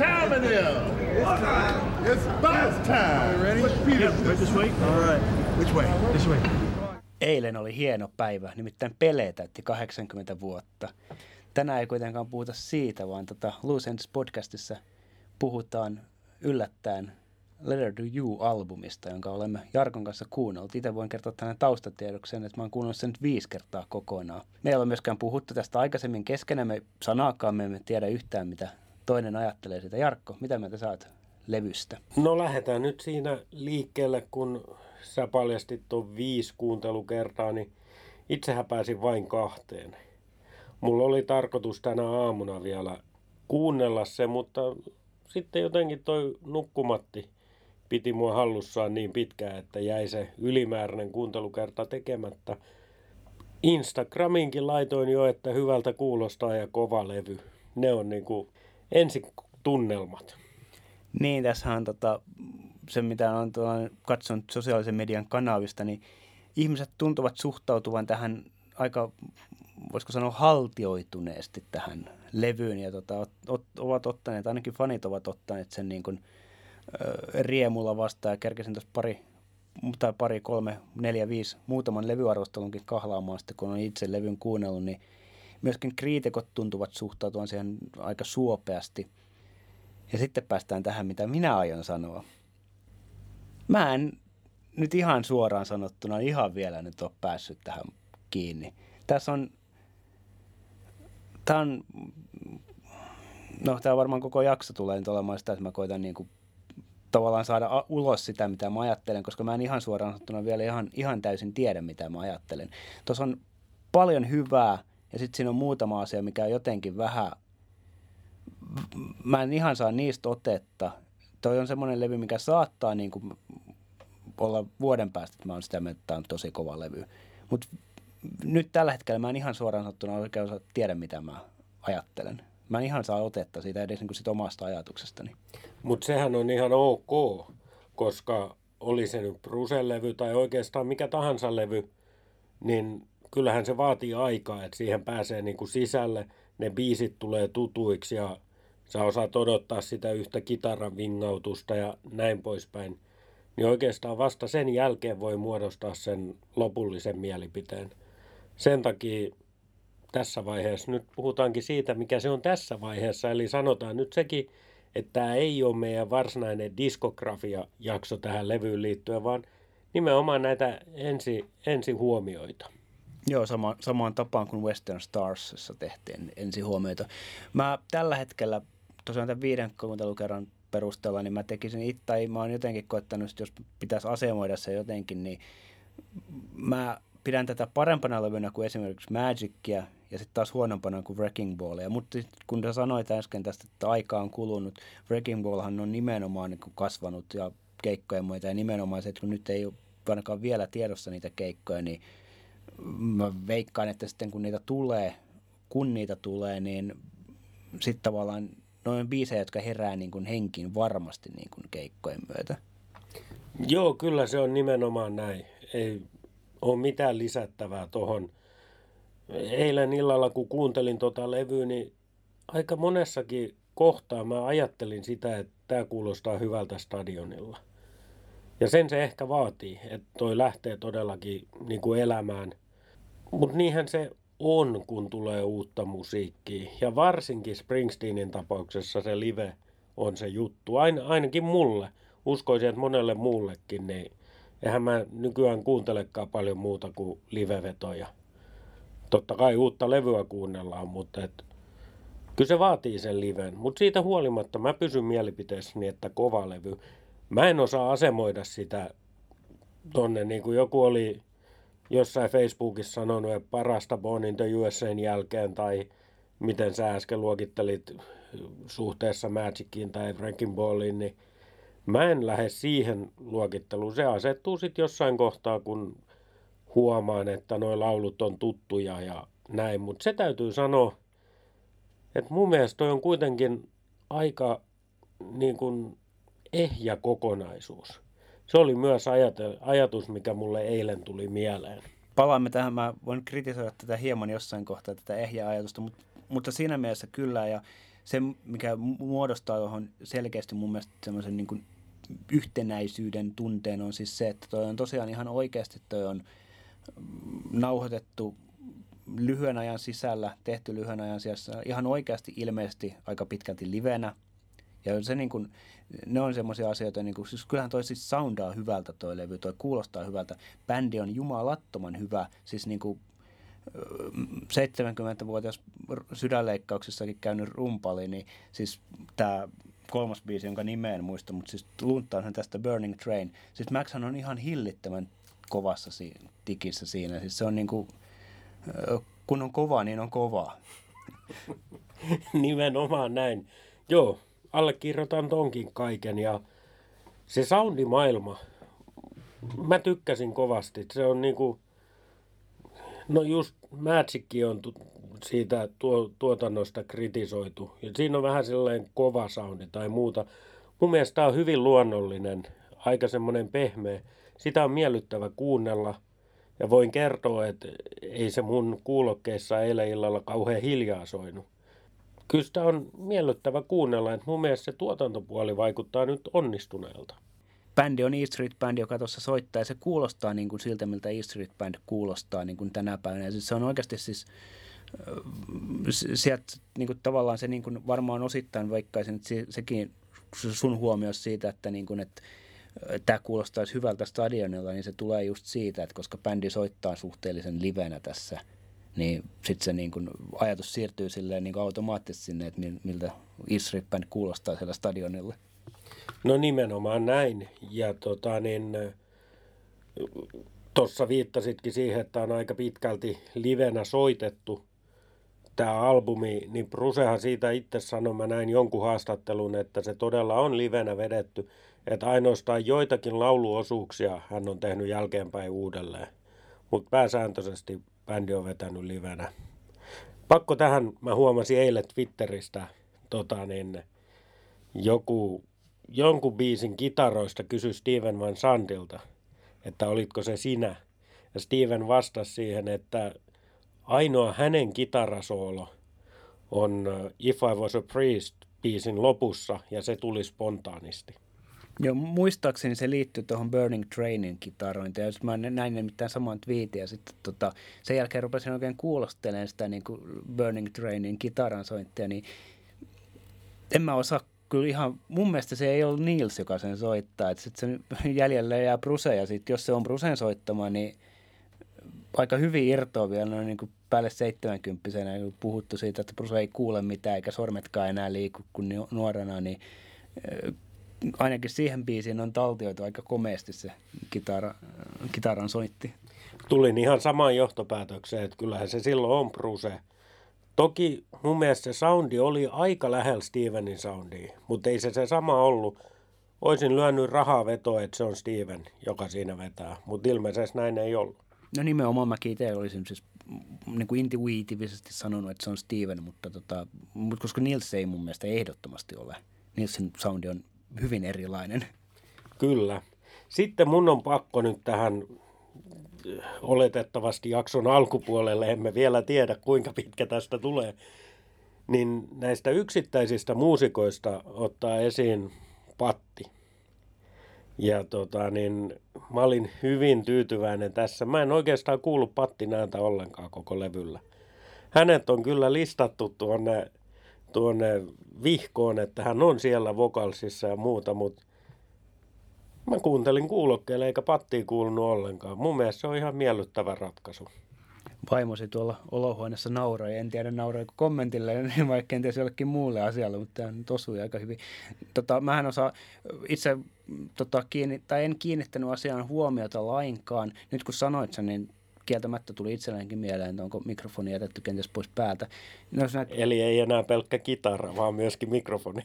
what time it is? It's time. It's bus time. Ready? Yep, right this way. All right. Which way? This way. Eilen oli hieno päivä, nimittäin Pele täytti 80 vuotta. Tänään ei kuitenkaan puhuta siitä, vaan tota Loose Ends podcastissa puhutaan yllättäen Letter to You-albumista, jonka olemme Jarkon kanssa kuunnellut. Itse voin kertoa tänään taustatiedoksi että mä oon kuunnellut sen nyt viisi kertaa kokonaan. Me ei ole myöskään puhuttu tästä aikaisemmin keskenämme sanaakaan, me emme tiedä yhtään, mitä toinen ajattelee siitä. Jarkko, mitä mieltä saat levystä? No lähdetään nyt siinä liikkeelle, kun sä paljastit tuon viisi kuuntelukertaa, niin itsehän pääsin vain kahteen. Mulla oli tarkoitus tänä aamuna vielä kuunnella se, mutta sitten jotenkin toi nukkumatti piti mua hallussaan niin pitkään, että jäi se ylimääräinen kuuntelukerta tekemättä. Instagraminkin laitoin jo, että hyvältä kuulostaa ja kova levy. Ne on niinku ensi tunnelmat. Niin, tässä on tota, se, mitä on katsonut sosiaalisen median kanavista, niin ihmiset tuntuvat suhtautuvan tähän aika, voisiko sanoa, haltioituneesti tähän levyyn. Ja tota, ot, ot, ovat ottaneet, ainakin fanit ovat ottaneet sen niin kuin, ö, riemulla vastaan. Ja kerkesin tuossa pari, tai pari, kolme, neljä, viisi, muutaman levyarvostelunkin kahlaamaan sitten, kun on itse levyn kuunnellut, niin myöskin kriitikot tuntuvat suhtautuvan siihen aika suopeasti. Ja sitten päästään tähän, mitä minä aion sanoa. Mä en nyt ihan suoraan sanottuna ihan vielä nyt ole päässyt tähän kiinni. Tässä on, tämä on, no tämä varmaan koko jakso tulee nyt olemaan sitä, että mä koitan niin kuin tavallaan saada ulos sitä, mitä mä ajattelen, koska mä en ihan suoraan sanottuna vielä ihan, ihan täysin tiedä, mitä mä ajattelen. Tuossa on paljon hyvää ja sitten siinä on muutama asia, mikä on jotenkin vähän, mä en ihan saa niistä otetta. Toi on semmoinen levy, mikä saattaa niin kuin olla vuoden päästä, että mä oon sitä mieltä, että on tosi kova levy. Mutta nyt tällä hetkellä mä en ihan suoraan sanottuna oikein osaa tiedä, mitä mä ajattelen. Mä en ihan saa otetta siitä edes niin sit omasta ajatuksestani. Mutta sehän on ihan ok, koska oli se nyt Brusen-levy tai oikeastaan mikä tahansa levy, niin kyllähän se vaatii aikaa, että siihen pääsee niin kuin sisälle, ne biisit tulee tutuiksi ja sä osaat odottaa sitä yhtä kitaran vingautusta ja näin poispäin niin oikeastaan vasta sen jälkeen voi muodostaa sen lopullisen mielipiteen. Sen takia tässä vaiheessa nyt puhutaankin siitä, mikä se on tässä vaiheessa. Eli sanotaan nyt sekin, että tämä ei ole meidän varsinainen diskografia-jakso tähän levyyn liittyen, vaan nimenomaan näitä ensi, ensi huomioita. Joo, sama, samaan tapaan kuin Western Starsissa tehtiin ensi huomioita. Mä tällä hetkellä tosiaan tämän viiden kuuntelukerran perusteella, niin mä tekisin itse, tai mä oon jotenkin koettanut, jos pitäisi asemoida se jotenkin, niin mä pidän tätä parempana levynä kuin esimerkiksi Magicia ja sitten taas huonompana kuin Wrecking Ballia. Mutta kun sä sanoit äsken tästä, että aika on kulunut, Wrecking Ballhan on nimenomaan niin kasvanut ja keikkojen muita ja nimenomaan se, että kun nyt ei ole ainakaan vielä tiedossa niitä keikkoja, niin mä veikkaan, että sitten kun niitä tulee, kun niitä tulee, niin sitten tavallaan noin biisejä, jotka herää niin kuin henkiin varmasti niin kuin keikkojen myötä. Joo, kyllä se on nimenomaan näin. Ei ole mitään lisättävää tuohon. Eilen illalla, kun kuuntelin tota levyä, niin aika monessakin kohtaa mä ajattelin sitä, että tämä kuulostaa hyvältä stadionilla. Ja sen se ehkä vaatii, että toi lähtee todellakin niin kuin elämään. Mutta niinhän se on, kun tulee uutta musiikkia. Ja varsinkin Springsteenin tapauksessa se live on se juttu. Ain, ainakin mulle. Uskoisin, että monelle muullekin. Niin eihän mä nykyään kuuntelekaan paljon muuta kuin livevetoja. Totta kai uutta levyä kuunnellaan, mutta et, kyllä se vaatii sen liven. Mutta siitä huolimatta mä pysyn mielipiteessäni, että kova levy. Mä en osaa asemoida sitä tonne, niin kuin joku oli jossain Facebookissa sanonut, että parasta Born in the USAn jälkeen, tai miten sä äsken luokittelit suhteessa Magiciin tai Wrecking Balliin, niin mä en lähde siihen luokitteluun. Se asettuu sitten jossain kohtaa, kun huomaan, että nuo laulut on tuttuja ja näin. Mutta se täytyy sanoa, että mun mielestä toi on kuitenkin aika niin kuin ehjä kokonaisuus se oli myös ajatus, mikä mulle eilen tuli mieleen. Palaamme tähän, mä voin kritisoida tätä hieman jossain kohtaa, tätä ehjää ajatusta, mutta, mutta siinä mielessä kyllä, ja se, mikä muodostaa tuohon selkeästi mun mielestä semmoisen niin yhtenäisyyden tunteen on siis se, että toi on tosiaan ihan oikeasti toi on nauhoitettu lyhyen ajan sisällä, tehty lyhyen ajan sisällä, ihan oikeasti ilmeisesti aika pitkälti livenä. Ja se niin kuin, ne on semmoisia asioita, niin kuin, siis kyllähän toi siis soundaa hyvältä toi levy, toi kuulostaa hyvältä. Bändi on jumalattoman hyvä, siis niin kuin 70-vuotias sydänleikkauksissakin käynyt rumpali, niin siis tämä kolmas biisi, jonka nimeä en muista, mutta siis luntaan tästä Burning Train. Siis Maxhan on ihan hillittömän kovassa siinä, tikissä siinä. Siis se on niin kuin, kun on kova, niin on kova. Nimenomaan näin. Joo, allekirjoitan tonkin kaiken ja se soundimaailma, mä tykkäsin kovasti. Se on niinku, no just Magicki on siitä tuo, tuotannosta kritisoitu. Ja siinä on vähän sellainen kova soundi tai muuta. Mun mielestä tämä on hyvin luonnollinen, aika semmoinen pehmeä. Sitä on miellyttävä kuunnella. Ja voin kertoa, että ei se mun kuulokkeessa eilen illalla kauhean hiljaa soinut. Kyllä sitä on miellyttävä kuunnella, että mun mielestä se tuotantopuoli vaikuttaa nyt onnistuneelta. Bändi on E Street Band, joka tuossa soittaa ja se kuulostaa niin kuin siltä, miltä E Street Band kuulostaa niin kuin tänä päivänä. Siis se on oikeasti siis sieltä niin kuin tavallaan se niin kuin varmaan osittain vaikkaisin, että se, sekin sun huomio siitä, että, niin kuin, että tämä kuulostaisi hyvältä stadionilla, niin se tulee just siitä, että koska bändi soittaa suhteellisen livenä tässä, niin sitten se niin kuin ajatus siirtyy silleen niin kuin automaattisesti sinne, että miltä Israel kuulostaa siellä stadionilla. No nimenomaan näin. Ja tota niin, tuossa viittasitkin siihen, että on aika pitkälti livenä soitettu tämä albumi, niin Brusehan siitä itse sanoi, mä näin jonkun haastattelun, että se todella on livenä vedetty, että ainoastaan joitakin lauluosuuksia hän on tehnyt jälkeenpäin uudelleen, mutta pääsääntöisesti bändi on vetänyt livenä. Pakko tähän, mä huomasin eilen Twitteristä, tota niin, joku, jonkun biisin kitaroista kysyi Steven Van Sandilta, että olitko se sinä. Ja Steven vastasi siihen, että ainoa hänen kitarasoolo on äh, If I Was a Priest biisin lopussa ja se tuli spontaanisti. Joo, muistaakseni se liittyy tuohon Burning Trainin kitarointiin. Ja mä näin nimittäin saman twiitin ja sitten tota, sen jälkeen rupesin oikein kuulostelemaan sitä niin kuin Burning Trainin kitaransointia, niin en mä osaa kyllä ihan, mun mielestä se ei ollut Niels, joka sen soittaa. Että sitten se jäljelle jää Bruse ja sitten jos se on Brusen soittama, niin aika hyvin irtoa vielä noin niin kuin päälle 70 kun puhuttu siitä, että Bruce ei kuule mitään eikä sormetkaan enää liiku kuin nuorena, niin ainakin siihen biisiin on taltioitu aika komeasti se kitara, kitaran soitti. Tulin ihan samaan johtopäätökseen, että kyllähän se silloin on Bruce. Toki mun mielestä se soundi oli aika lähellä Stevenin soundia, mutta ei se se sama ollut. Oisin lyönyt rahaa vetoa, että se on Steven, joka siinä vetää, mutta ilmeisesti näin ei ollut. No nimenomaan mäkin itse olisin siis niin kuin intuitiivisesti sanonut, että se on Steven, mutta, tota, mutta koska Nils ei mun mielestä ehdottomasti ole. Nilsin soundi on hyvin erilainen. Kyllä. Sitten mun on pakko nyt tähän oletettavasti jakson alkupuolelle, emme vielä tiedä kuinka pitkä tästä tulee, niin näistä yksittäisistä muusikoista ottaa esiin Patti. Ja tota, niin, mä olin hyvin tyytyväinen tässä. Mä en oikeastaan kuullut Patti näitä ollenkaan koko levyllä. Hänet on kyllä listattu tuonne, tuonne vihkoon, että hän on siellä vokalsissa ja muuta, mutta mä kuuntelin kuulokkeelle eikä Patti kuulunut ollenkaan. Mun mielestä se on ihan miellyttävä ratkaisu vaimosi tuolla olohuoneessa nauroi. En tiedä nauroiko kommentille, vaikka kenties jollekin muulle asialle, mutta tämä nyt osui aika hyvin. Tota, mähän osaa itse tota, kiinni, tai en kiinnittänyt asiaan huomiota lainkaan. Nyt kun sanoit sen, niin kieltämättä tuli itselleenkin mieleen, että onko mikrofoni jätetty kenties pois päältä. No, näet... Eli ei enää pelkkä kitara, vaan myöskin mikrofoni.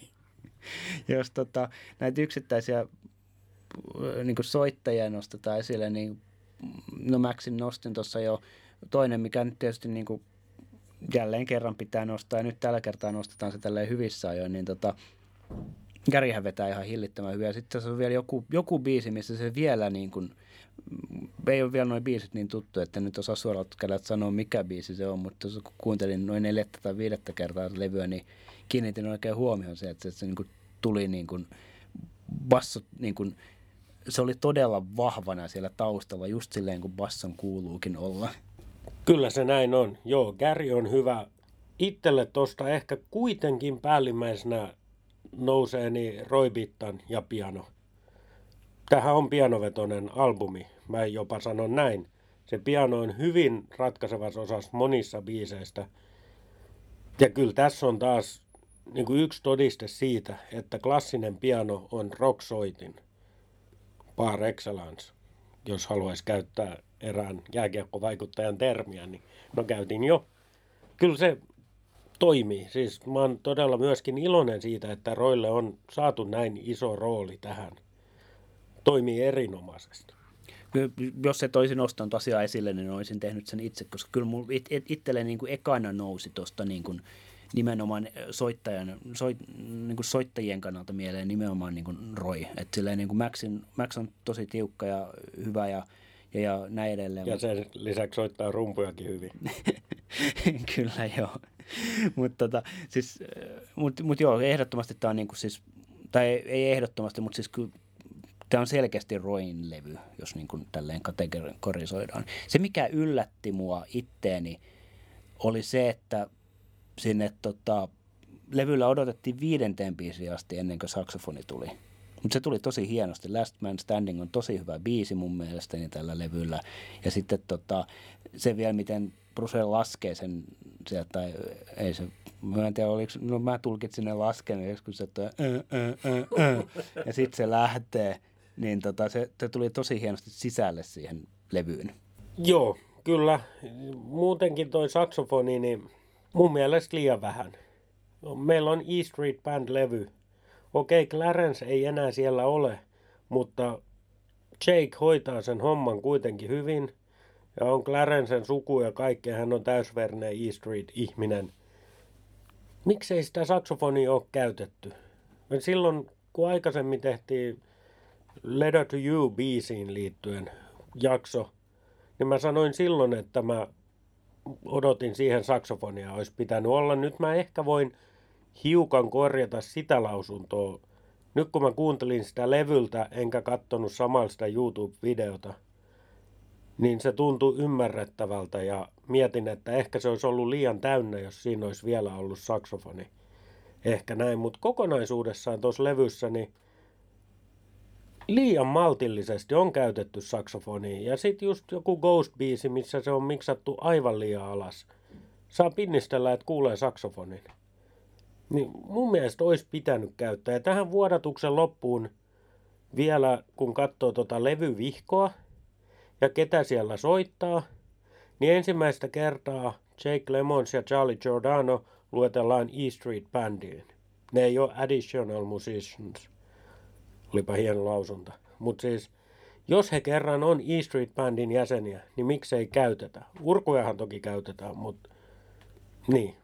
Jos tota, näitä yksittäisiä niin soittajia nostetaan esille, niin no Maxin nostin tuossa jo toinen, mikä nyt tietysti niin kuin jälleen kerran pitää nostaa, ja nyt tällä kertaa nostetaan se tälleen hyvissä ajoin, niin tota, Gärihän vetää ihan hillittömän hyvin. Ja sitten se on vielä joku, joku biisi, missä se vielä niin kuin, ei ole vielä noin biisit niin tuttu, että nyt osaa suoraan käydä sanoa, mikä biisi se on, mutta kun kuuntelin noin neljättä tai viidettä kertaa levyä, niin kiinnitin oikein huomioon se, että se, niin kuin tuli niin kuin basso, niin kuin, se oli todella vahvana siellä taustalla, just silleen kuin basson kuuluukin olla. Kyllä se näin on. Joo, Gary on hyvä. Itselle tuosta ehkä kuitenkin päällimmäisenä nousee niin Roy Bittan ja piano. Tähän on pianovetoinen albumi. Mä jopa sanon näin. Se piano on hyvin ratkaisevassa osassa monissa biiseistä. Ja kyllä tässä on taas niin kuin yksi todiste siitä, että klassinen piano on rocksoitin par excellence, jos haluaisi käyttää erään jääkiekkovaikuttajan termiä, niin no käytin jo. Kyllä se toimii. Siis mä oon todella myöskin iloinen siitä, että Roille on saatu näin iso rooli tähän. Toimii erinomaisesti. Jos se toisin nostanut asiaa esille, niin olisin tehnyt sen itse, koska kyllä mulla it, it, itselleen niin kuin ekana nousi tuosta niin kuin nimenomaan soittajan, soit, niin kuin soittajien kannalta mieleen nimenomaan niin kuin Roy. Että silleen niin kuin Maxin, Max on tosi tiukka ja hyvä ja, ja, ja näin edelleen. Ja sen lisäksi soittaa rumpujakin hyvin. Kyllä joo. mutta tota, siis, mut, mut joo, ehdottomasti tämä on niin kuin siis, tai ei ehdottomasti, mutta siis kyllä tämä on selkeästi Roin levy, jos niin kuin tälleen kategorisoidaan. Se, mikä yllätti mua itteeni, oli se, että sinne tota, levyllä odotettiin viidenteen biisiin asti ennen kuin saksofoni tuli. Mutta se tuli tosi hienosti. Last Man Standing on tosi hyvä biisi mun mielestäni tällä levyllä. Ja sitten tota, se vielä, miten Bruce laskee sen sieltä, tai ei se, mä en tiedä, oliko, no mä tulkitsin ne lasken joskus, että ä, ä, ä, ä, ja sitten se lähtee, niin tota, se, se tuli tosi hienosti sisälle siihen levyyn. Joo, kyllä. Muutenkin toi saksofoni, niin mun mielestä liian vähän. Meillä on E Street Band-levy. Okei, Clarence ei enää siellä ole, mutta Jake hoitaa sen homman kuitenkin hyvin. Ja on Clarencen suku ja kaikkea, hän on täysverne E Street-ihminen. Miksei sitä saksofonia ole käytetty? Silloin, kun aikaisemmin tehtiin Letter to You biisiin liittyen jakso, niin mä sanoin silloin, että mä odotin siihen saksofonia olisi pitänyt olla. Nyt mä ehkä voin hiukan korjata sitä lausuntoa. Nyt kun mä kuuntelin sitä levyltä, enkä kattonut samalla sitä YouTube-videota, niin se tuntui ymmärrettävältä ja mietin, että ehkä se olisi ollut liian täynnä, jos siinä olisi vielä ollut saksofoni. Ehkä näin, mutta kokonaisuudessaan tuossa levyssä niin liian maltillisesti on käytetty saksofonia. Ja sitten just joku Ghost-biisi, missä se on miksattu aivan liian alas. Saa pinnistellä, että kuulee saksofonin. Niin mun mielestä olisi pitänyt käyttää. Ja tähän vuodatuksen loppuun vielä, kun katsoo tuota levyvihkoa ja ketä siellä soittaa, niin ensimmäistä kertaa Jake Lemons ja Charlie Giordano luetellaan E Street Bandiin. Ne ei ole additional musicians. Olipa hieno lausunta. Mutta siis, jos he kerran on E Street Bandin jäseniä, niin miksei käytetä? Urkujahan toki käytetään, mutta niin.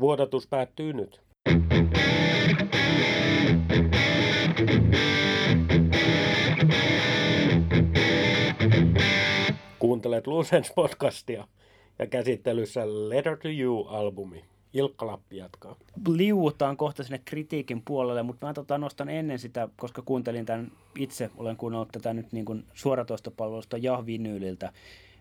Vuodatus päättyy nyt. Kuuntelet Lucens podcastia ja käsittelyssä Letter to You-albumi. Ilkka Lappi jatkaa. Liuutaan kohta sinne kritiikin puolelle, mutta mä tota nostan ennen sitä, koska kuuntelin tämän itse, olen kuunnellut tätä nyt niin kuin suoratoistopalvelusta ja vinyyliltä.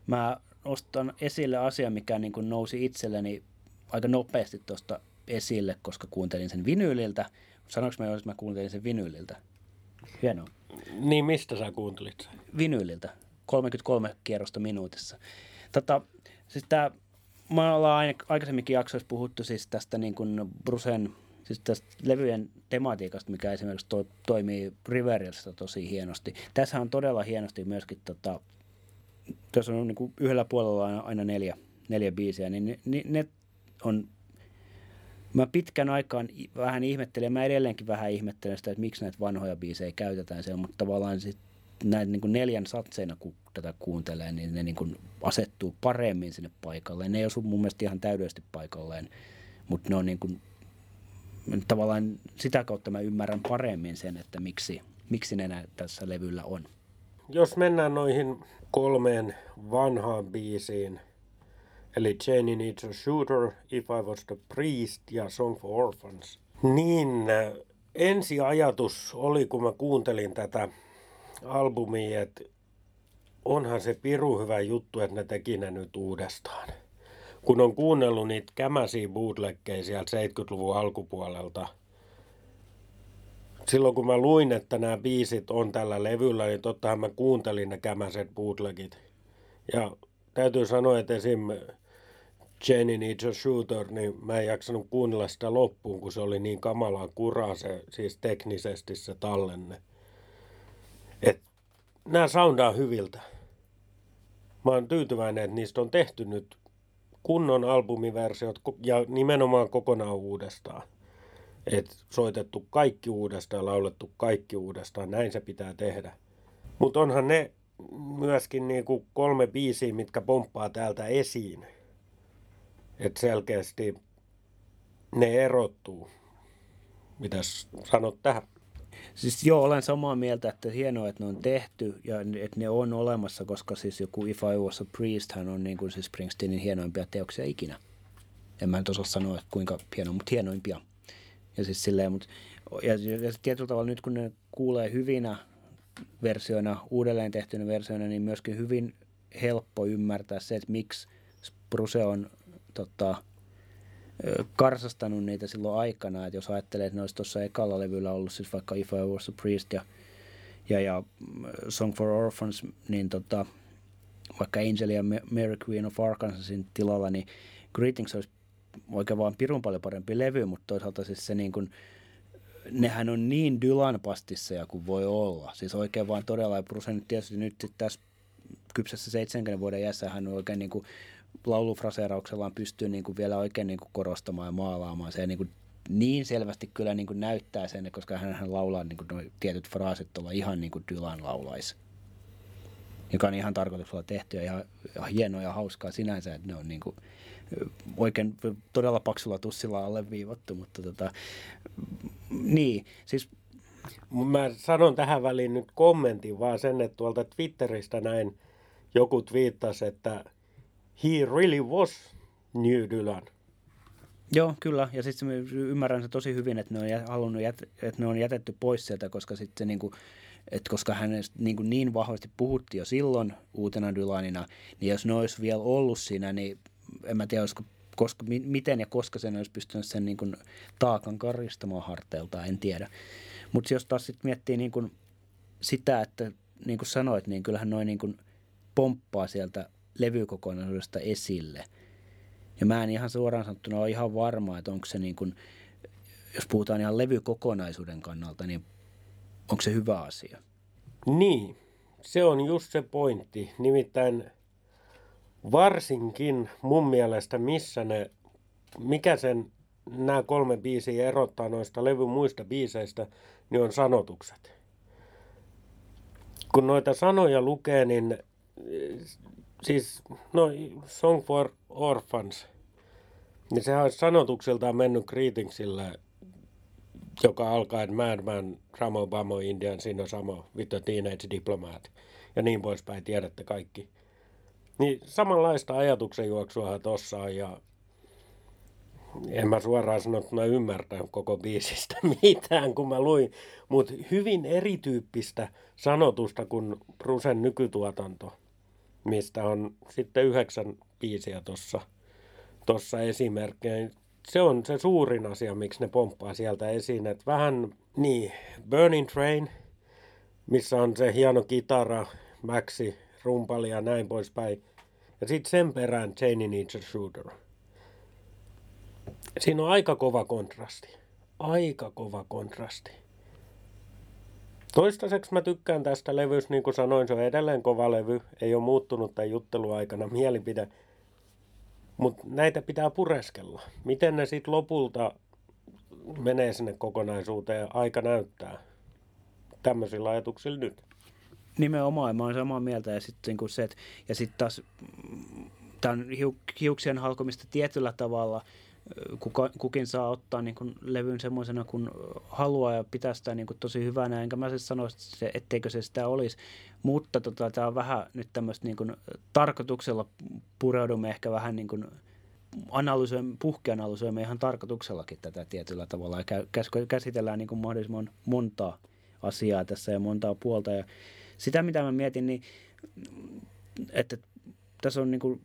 Mä nostan esille asia, mikä niin kuin nousi itselleni aika nopeasti tuosta esille, koska kuuntelin sen vinyyliltä. Sanoinko mä jo, että mä kuuntelin sen vinyyliltä? Hienoa. Niin, mistä sä kuuntelit Vinyyliltä. 33 kierrosta minuutissa. Tota, siis tää me ollaan aikaisemminkin jaksoissa puhuttu siis tästä niin kuin Brusen, siis tästä levyjen tematiikasta, mikä esimerkiksi to, toimii Riverissa tosi hienosti. Tässä on todella hienosti myöskin, tota, tässä on niin kuin yhdellä puolella aina, aina neljä, neljä biisiä, niin ne, ne, ne on Mä pitkän aikaan vähän ihmettelin, mä edelleenkin vähän ihmettelen sitä, että miksi näitä vanhoja biisejä käytetään siellä, mutta tavallaan sit näitä niin kuin neljän satseina, kun tätä kuuntelee, niin ne niin kuin asettuu paremmin sinne paikalle. Ne ei osu mun mielestä ihan täydellisesti paikalleen, mutta ne on niin kuin, tavallaan sitä kautta mä ymmärrän paremmin sen, että miksi, miksi ne tässä levyllä on. Jos mennään noihin kolmeen vanhaan biisiin, eli Jenny Needs a Shooter, If I Was the Priest ja Song for Orphans. Niin, ensi ajatus oli, kun mä kuuntelin tätä albumia, että onhan se piru hyvä juttu, että ne teki ne nyt uudestaan. Kun on kuunnellut niitä kämäsiä bootleggejä sieltä 70-luvun alkupuolelta, silloin kun mä luin, että nämä biisit on tällä levyllä, niin tottahan mä kuuntelin ne kämäset bootlegit. Ja täytyy sanoa, että esim. Jenny Needs a Shooter, niin mä en jaksanut kuunnella sitä loppuun, kun se oli niin kamalaa kuraa se, siis teknisesti se tallenne. Et nämä soundaa hyviltä. Mä oon tyytyväinen, että niistä on tehty nyt kunnon albumiversiot ja nimenomaan kokonaan uudestaan. Et soitettu kaikki uudestaan, laulettu kaikki uudestaan, näin se pitää tehdä. Mutta onhan ne myöskin niinku kolme biisiä, mitkä pomppaa täältä esiin. Että selkeästi ne erottuu. Mitäs sanot tähän? Siis joo, olen samaa mieltä, että hienoa, että ne on tehty ja että ne on olemassa, koska siis joku If I Was a Priest hän on niin kuin siis Springsteenin hienoimpia teoksia ikinä. En mä nyt osaa sanoa, että kuinka hieno, mutta hienoimpia. Ja siis silleen, mutta, ja, ja tietyllä tavalla nyt kun ne kuulee hyvinä versioina, uudelleen tehtyinä versioina, niin myöskin hyvin helppo ymmärtää se, että miksi Bruse on tota, karsastanut niitä silloin aikana, että jos ajattelee, että ne olisi tuossa ekalla levyllä ollut siis vaikka If I Was a Priest ja, ja, ja mm, Song for Orphans, niin tota, vaikka Angel ja Mary Queen of Arkansasin tilalla, niin Greetings olisi oikein vaan pirun paljon parempi levy, mutta toisaalta siis se niin kuin, nehän on niin Dylan pastisseja kuin voi olla. Siis oikein vaan todella, ja Bruce nyt tietysti nyt tässä kypsässä 70 vuoden jässä hän on oikein niin kuin laulufraseerauksellaan pystyy niin kuin vielä oikein niin kuin korostamaan ja maalaamaan. Se niin, kuin niin selvästi kyllä niin kuin näyttää sen, koska hän, laulaa niin kuin tietyt fraasit tuolla ihan niin kuin Dylan laulaisi. Joka on ihan tarkoituksella tehty ja ihan, ihan hienoa ja hauskaa sinänsä, että ne on niin kuin oikein todella paksulla tussilla alleviivattu, mutta tota, niin, siis Mä sanon tähän väliin nyt kommentin vaan sen, että tuolta Twitteristä näin joku twiittasi, että he really was New Dylan. Joo, kyllä. Ja sitten ymmärrän se tosi hyvin, että ne on halunnut, jät, että ne on jätetty pois sieltä, koska sitten niin kuin, että koska hänestä niin, kuin niin vahvasti puhuttiin jo silloin uutena Dylanina, niin jos ne olisi vielä ollut siinä, niin en mä tiedä, olisiko, koska, miten ja koska sen olisi pystynyt sen niin kuin taakan karistamaan harteilta, en tiedä. Mutta jos taas sitten miettii niin kuin sitä, että niin kuin sanoit, niin kyllähän noin niin kuin pomppaa sieltä levykokonaisuudesta esille. Ja mä en ihan suoraan sanottuna ole ihan varma, että onko se niin kuin, jos puhutaan ihan levykokonaisuuden kannalta, niin onko se hyvä asia? Niin, se on just se pointti. Nimittäin varsinkin mun mielestä, missä ne, mikä sen nämä kolme biisiä erottaa noista levyn muista biiseistä, niin on sanotukset. Kun noita sanoja lukee, niin siis, no Song for Orphans, niin sehän olisi sanotuksiltaan mennyt Greetingsille, joka alkaa, että Madman, Ramo Bamo, Indian, Sino Samo, the Teenage Diplomat ja niin poispäin, tiedätte kaikki. Niin samanlaista ajatuksenjuoksuahan tossa on ja en mä suoraan sanottuna ymmärtänyt koko biisistä mitään, kun mä luin, mutta hyvin erityyppistä sanotusta kuin Brusen nykytuotanto, mistä on sitten yhdeksän biisiä tuossa tossa esimerkkejä. Se on se suurin asia, miksi ne pomppaa sieltä esiin, että vähän niin, Burning Train, missä on se hieno kitara, Maxi, rumpali ja näin poispäin. Ja sitten sen perään Janie Needs a Shooter. Siinä on aika kova kontrasti. Aika kova kontrasti. Toistaiseksi mä tykkään tästä levystä, niin kuin sanoin, se on edelleen kova levy. Ei ole muuttunut tämän jutteluaikana mielipide. Mutta näitä pitää pureskella. Miten ne sitten lopulta menee sinne kokonaisuuteen, aika näyttää. Tämmöisillä ajatuksilla nyt. Nimenomaan, mä oon samaa mieltä. Ja sitten niin se, että, ja sitten taas tämä hiuksien halkomista tietyllä tavalla – kuka, kukin saa ottaa niin kuin levyn semmoisena kuin haluaa ja pitää sitä niin kuin tosi hyvänä. Enkä mä siis sano, etteikö se sitä olisi. Mutta tota, tämä on vähän nyt tämmöistä niin kuin, tarkoituksella pureudumme ehkä vähän niin kuin analysoimme, puhkeanalysoimme ihan tarkoituksellakin tätä tietyllä tavalla ja käsitellään niin kuin mahdollisimman montaa asiaa tässä ja montaa puolta. Ja sitä, mitä mä mietin, niin että tässä on niin kuin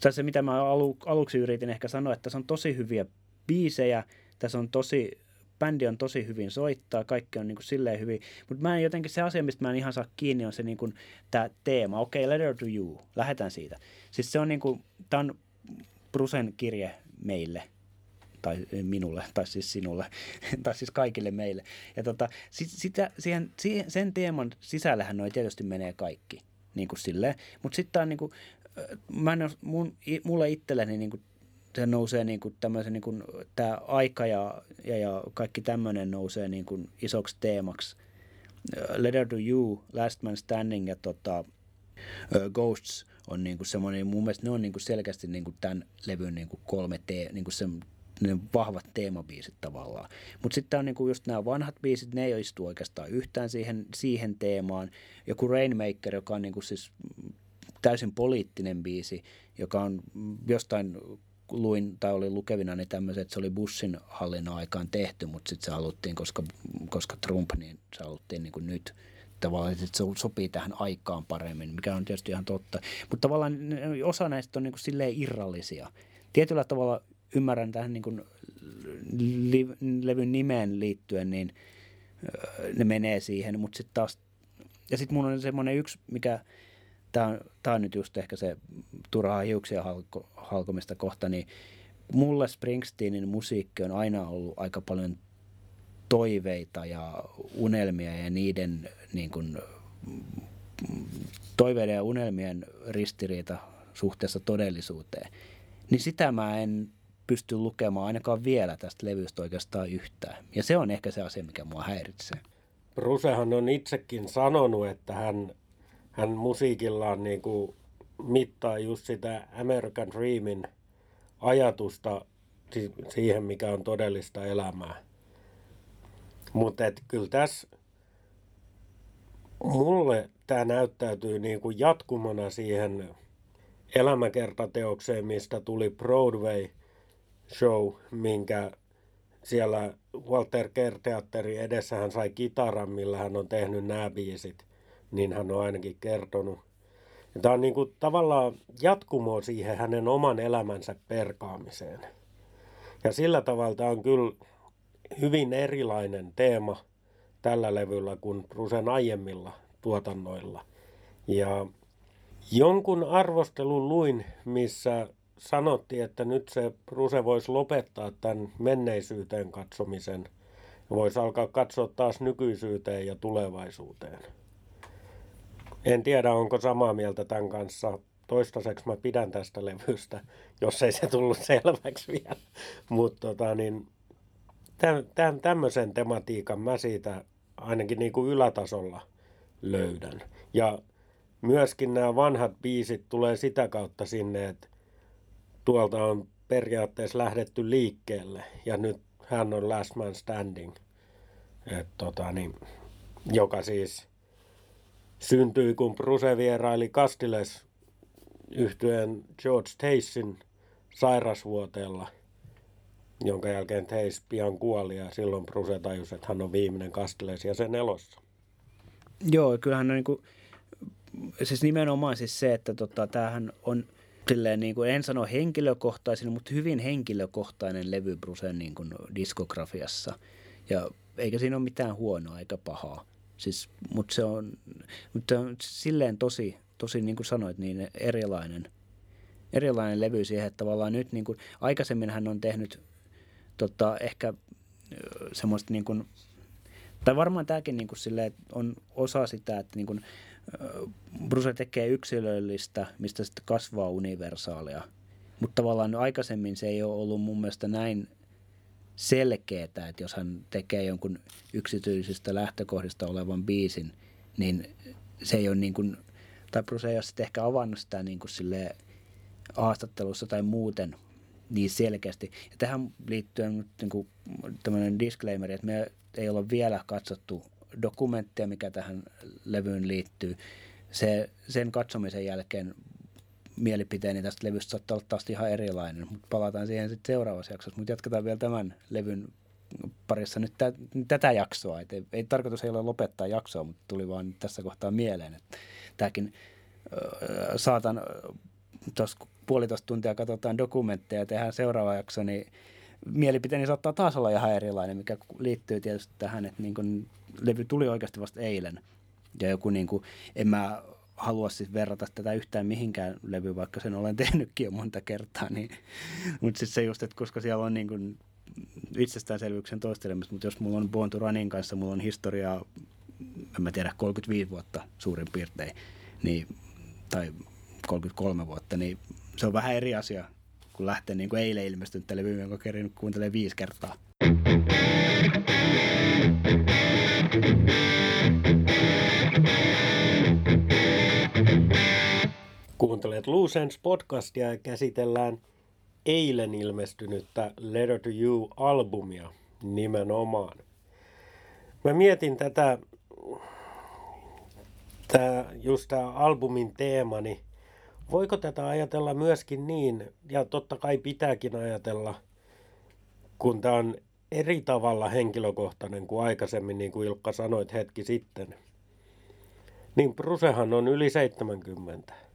tai se, mitä mä alu, aluksi yritin ehkä sanoa, että tässä on tosi hyviä biisejä, tässä on tosi, bändi on tosi hyvin soittaa, kaikki on niin kuin silleen hyvin, mutta mä en jotenkin, se asia, mistä mä en ihan saa kiinni, on se niin kuin, tämä teema, okei, okay, letter to you, lähdetään siitä. Siis se on niin kuin, tämä on Brusen kirje meille, tai minulle, tai siis sinulle, tai siis kaikille meille. Ja tota, sit, sitä, siihen, siihen, sen teeman sisällähän noin tietysti menee kaikki, niin kuin silleen. Mutta sitten on niin kuin, mä en, mun, mulle itselleni niin kuin, se nousee niin kuin tämmöisen, niin kuin, tämä aika ja, ja, ja kaikki tämmöinen nousee niin kuin isoksi teemaksi. Letter to You, Last Man Standing ja tota, uh, Ghosts on niin kuin semmoinen, mun mielestä ne on niin kuin selkeästi niin kuin tämän levyn niin kuin kolme te, niin kuin se, ne vahvat teemabiisit tavallaan. Mutta sitten on niinku just nämä vanhat biisit, ne ei istu oikeastaan yhtään siihen, siihen teemaan. Joku Rainmaker, joka on niinku siis täysin poliittinen biisi, joka on jostain luin tai oli lukevina niin tämmöiset, että se oli Bushin hallinnon aikaan tehty, mutta sitten se haluttiin, koska, koska Trump, niin se haluttiin niin kuin nyt tavallaan, että se sopii tähän aikaan paremmin, mikä on tietysti ihan totta. Mutta tavallaan osa näistä on niin kuin silleen irrallisia. Tietyllä tavalla ymmärrän tähän niin kuin levyn nimeen liittyen, niin ne menee siihen, mutta sitten taas, ja sitten mun on semmoinen yksi, mikä tämä tämä on nyt just ehkä se turhaa hiuksia halko, halkomista kohta, niin mulle Springsteenin musiikki on aina ollut aika paljon toiveita ja unelmia ja niiden niin kuin, toiveiden ja unelmien ristiriita suhteessa todellisuuteen. Niin sitä mä en pysty lukemaan ainakaan vielä tästä levystä oikeastaan yhtään. Ja se on ehkä se asia, mikä mua häiritsee. Brusehan on itsekin sanonut, että hän hän musiikillaan niin kuin mittaa just sitä American Dreamin ajatusta siihen, mikä on todellista elämää. Mutta kyllä tässä mulle tämä näyttäytyy niin kuin jatkumona siihen elämäkertateokseen, mistä tuli Broadway show, minkä siellä Walter Kerr-teatteri edessä hän sai kitaran, millä hän on tehnyt nämä biisit niin hän on ainakin kertonut. Ja tämä on niin kuin tavallaan jatkumo siihen hänen oman elämänsä perkaamiseen. Ja sillä tavalla tämä on kyllä hyvin erilainen teema tällä levyllä kuin Rusen aiemmilla tuotannoilla. Ja jonkun arvostelun luin, missä sanottiin, että nyt se Ruse voisi lopettaa tämän menneisyyteen katsomisen voisi alkaa katsoa taas nykyisyyteen ja tulevaisuuteen. En tiedä, onko samaa mieltä tämän kanssa. Toistaiseksi mä pidän tästä levystä, jos ei se tullut selväksi vielä. Mutta tota, niin, tämän, tämmöisen tematiikan mä siitä ainakin niin kuin ylätasolla löydän. Ja myöskin nämä vanhat biisit tulee sitä kautta sinne, että tuolta on periaatteessa lähdetty liikkeelle ja nyt hän on last man standing. Et tota, niin, joka siis syntyi, kun Bruse vieraili Kastiles yhtyeen George Taysin sairasvuoteella, jonka jälkeen Tays pian kuoli ja silloin Bruse tajusi, että hän on viimeinen Kastiles ja sen elossa. Joo, kyllähän on niin kuin, siis nimenomaan siis se, että tota, tämähän on silleen niin kuin, en sano henkilökohtaisin, mutta hyvin henkilökohtainen levy Brusen niin kuin diskografiassa. Ja eikä siinä ole mitään huonoa eikä pahaa. Siis, mutta se on, mutta silleen tosi, tosi niin kuin sanoit, niin erilainen, erilainen levy siihen, että tavallaan nyt niin kuin, aikaisemmin hän on tehnyt tota, ehkä semmoista niin kuin, tai varmaan tämäkin niin kuin silleen, on osa sitä, että niin kuin, Bruce tekee yksilöllistä, mistä sitten kasvaa universaalia. Mutta tavallaan aikaisemmin se ei ole ollut mun mielestä näin selkeää, että jos hän tekee jonkun yksityisistä lähtökohdista olevan biisin, niin se ei ole niin kuin, tai Bruce ei ole sitten ehkä avannut sitä niin kuin haastattelussa tai muuten niin selkeästi. Ja tähän liittyen nyt niin kuin tämmöinen disclaimer, että me ei olla vielä katsottu dokumenttia, mikä tähän levyyn liittyy. Se, sen katsomisen jälkeen mielipiteeni tästä levystä saattaa olla taas ihan erilainen, mutta palataan siihen sitten seuraavassa jaksossa. Mutta jatketaan vielä tämän levyn parissa nyt tä, tätä jaksoa. Et ei, ei tarkoitus ei ole lopettaa jaksoa, mutta tuli vaan tässä kohtaa mieleen, että tämäkin äh, saatan tuossa puolitoista tuntia katsotaan dokumentteja ja tehdään seuraava jakso, niin mielipiteeni saattaa taas olla ihan erilainen, mikä liittyy tietysti tähän, että niin kun levy tuli oikeasti vasta eilen. Ja joku niin kuin, en mä halua siis verrata tätä yhtään mihinkään levyyn, vaikka sen olen tehnytkin jo monta kertaa. Niin, mutta sitten se just, että koska siellä on niin itsestäänselvyyksen toistelemista, mutta jos mulla on Born to Runin kanssa, mulla on historiaa, en mä tiedä, 35 vuotta suurin piirtein, niin, tai 33 vuotta, niin se on vähän eri asia, kun lähtee niin kuin eilen ilmestynyt levyyn, jonka kerran kuuntelee viisi kertaa. Kuuntelet Lucens podcastia ja käsitellään eilen ilmestynyttä Letter to You-albumia nimenomaan. Mä mietin tätä, tää, just tämä albumin teema, niin voiko tätä ajatella myöskin niin, ja totta kai pitääkin ajatella, kun tämä on eri tavalla henkilökohtainen kuin aikaisemmin, niin kuin Ilkka sanoit hetki sitten. Niin Brusehan on yli 70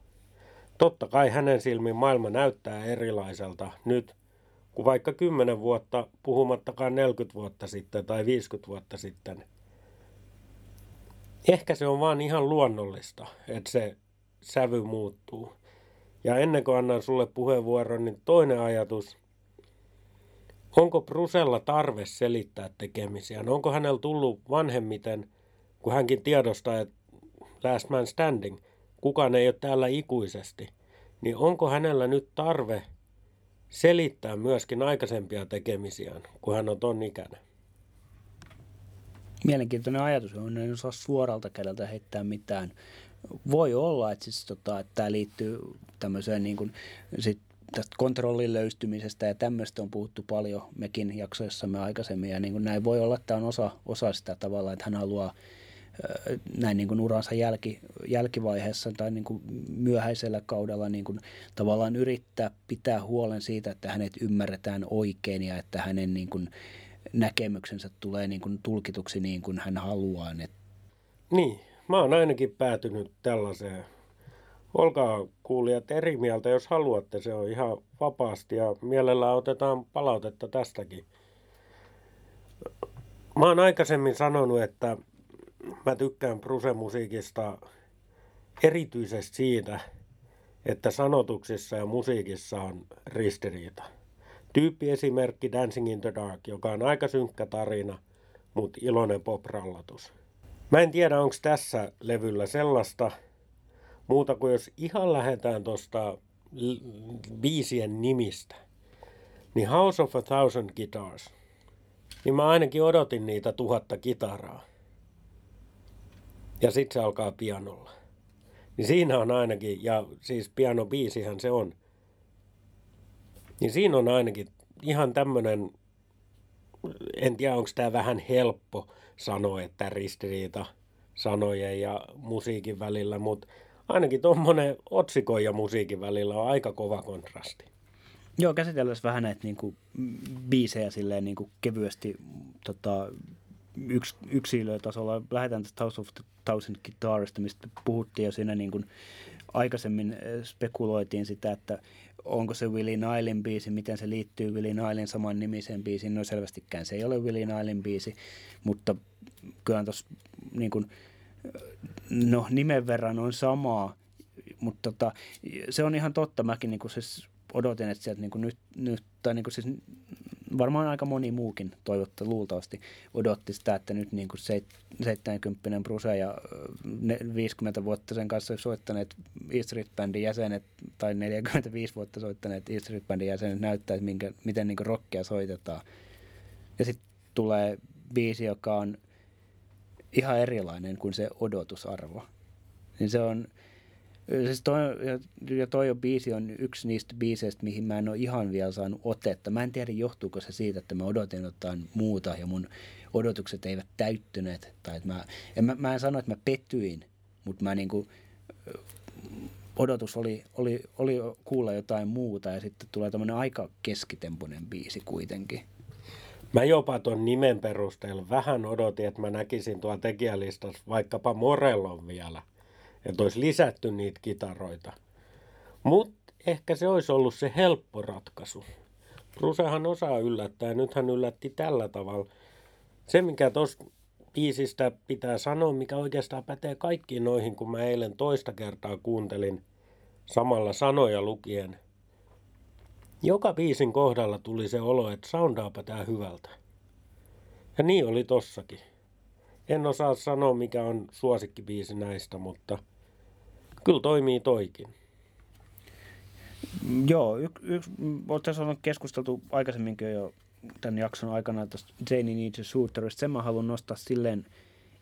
Totta kai hänen silmin maailma näyttää erilaiselta nyt kuin vaikka 10 vuotta, puhumattakaan 40 vuotta sitten tai 50 vuotta sitten. Ehkä se on vaan ihan luonnollista, että se sävy muuttuu. Ja ennen kuin annan sulle puheenvuoron, niin toinen ajatus. Onko Brusella tarve selittää tekemisiä? Onko hänellä tullut vanhemmiten, kun hänkin tiedostaa, että last man standing – kukaan ei ole täällä ikuisesti, niin onko hänellä nyt tarve selittää myöskin aikaisempia tekemisiään, kun hän on ton ikäinen? Mielenkiintoinen ajatus, on en osaa suoralta kädeltä heittää mitään. Voi olla, että, siis, tota, että tämä liittyy tämmöiseen niin kuin, sit tästä kontrollin löystymisestä ja tämmöistä on puhuttu paljon mekin jaksoissamme aikaisemmin. Ja niin kuin näin voi olla, että tämä on osa, osa sitä tavalla, että hän haluaa näin niin kuin uransa jälki, jälkivaiheessa tai niin kuin myöhäisellä kaudella niin kuin tavallaan yrittää pitää huolen siitä, että hänet ymmärretään oikein ja että hänen niin kuin näkemyksensä tulee niin kuin tulkituksi niin kuin hän haluaa. Niin, mä oon ainakin päätynyt tällaiseen. Olkaa kuulijat eri mieltä, jos haluatte. Se on ihan vapaasti ja mielellään otetaan palautetta tästäkin. Mä oon aikaisemmin sanonut, että mä tykkään Bruse-musiikista erityisesti siitä, että sanotuksissa ja musiikissa on ristiriita. Tyyppiesimerkki Dancing in the Dark, joka on aika synkkä tarina, mutta iloinen poprallatus. Mä en tiedä, onko tässä levyllä sellaista, muuta kuin jos ihan lähdetään tuosta biisien nimistä, niin House of a Thousand Guitars, niin mä ainakin odotin niitä tuhatta kitaraa ja sitten se alkaa pianolla. Niin siinä on ainakin, ja siis pianobiisihän se on, niin siinä on ainakin ihan tämmöinen, en tiedä onko tämä vähän helppo sanoa, että ristiriita sanojen ja musiikin välillä, mutta ainakin tuommoinen otsikon ja musiikin välillä on aika kova kontrasti. Joo, käsitellään vähän näitä niin kuin, biisejä silleen niin kuin kevyesti tota, yks, yksilötasolla. Lähdetään tästä House of Thousand Guitarista, mistä puhuttiin jo siinä niin kuin aikaisemmin eh, spekuloitiin sitä, että onko se Willie Nilin biisi, miten se liittyy Willie Nilin saman nimiseen biisiin. No selvästikään se ei ole Willie Nilin biisi, mutta kyllä tuossa niin kuin, no nimen verran on samaa, mutta tota, se on ihan totta. Mäkin niin kuin siis odotin, että sieltä niin kuin nyt, nyt tai niin kuin siis varmaan aika moni muukin toivotta luultavasti odotti sitä, että nyt niin kuin 70 Bruse ja 50 vuotta sen kanssa soittaneet E Street Bandin jäsenet tai 45 vuotta soittaneet E Street Bandin jäsenet näyttää, että minkä, miten niin rockia soitetaan. Ja sitten tulee biisi, joka on ihan erilainen kuin se odotusarvo. Niin se on, Siis toi, ja toi on biisi on yksi niistä biiseistä, mihin mä en ole ihan vielä saanut otetta. Mä en tiedä, johtuuko se siitä, että mä odotin jotain muuta ja mun odotukset eivät täyttyneet. Tai että mä, en, mä, mä en sano, että mä pettyin, mutta mä niinku, odotus oli, oli, oli kuulla jotain muuta ja sitten tulee tämmöinen aika keskitempoinen biisi kuitenkin. Mä jopa tuon nimen perusteella vähän odotin, että mä näkisin tuolla tekijälistassa vaikkapa Morellon vielä. Että olisi lisätty niitä kitaroita. Mutta ehkä se olisi ollut se helppo ratkaisu. Brucehan osaa yllättää nyt hän yllätti tällä tavalla. Se, mikä tuossa biisistä pitää sanoa, mikä oikeastaan pätee kaikkiin noihin, kun mä eilen toista kertaa kuuntelin samalla sanoja lukien. Joka biisin kohdalla tuli se olo, että soundaapa tää hyvältä. Ja niin oli tossakin. En osaa sanoa, mikä on suosikkibiisi näistä, mutta kyllä toimii toikin. Joo, yksi, yks, tässä on keskusteltu aikaisemminkin jo tämän jakson aikana tuosta Janie Needs a Shooterista. Sen mä haluan nostaa silleen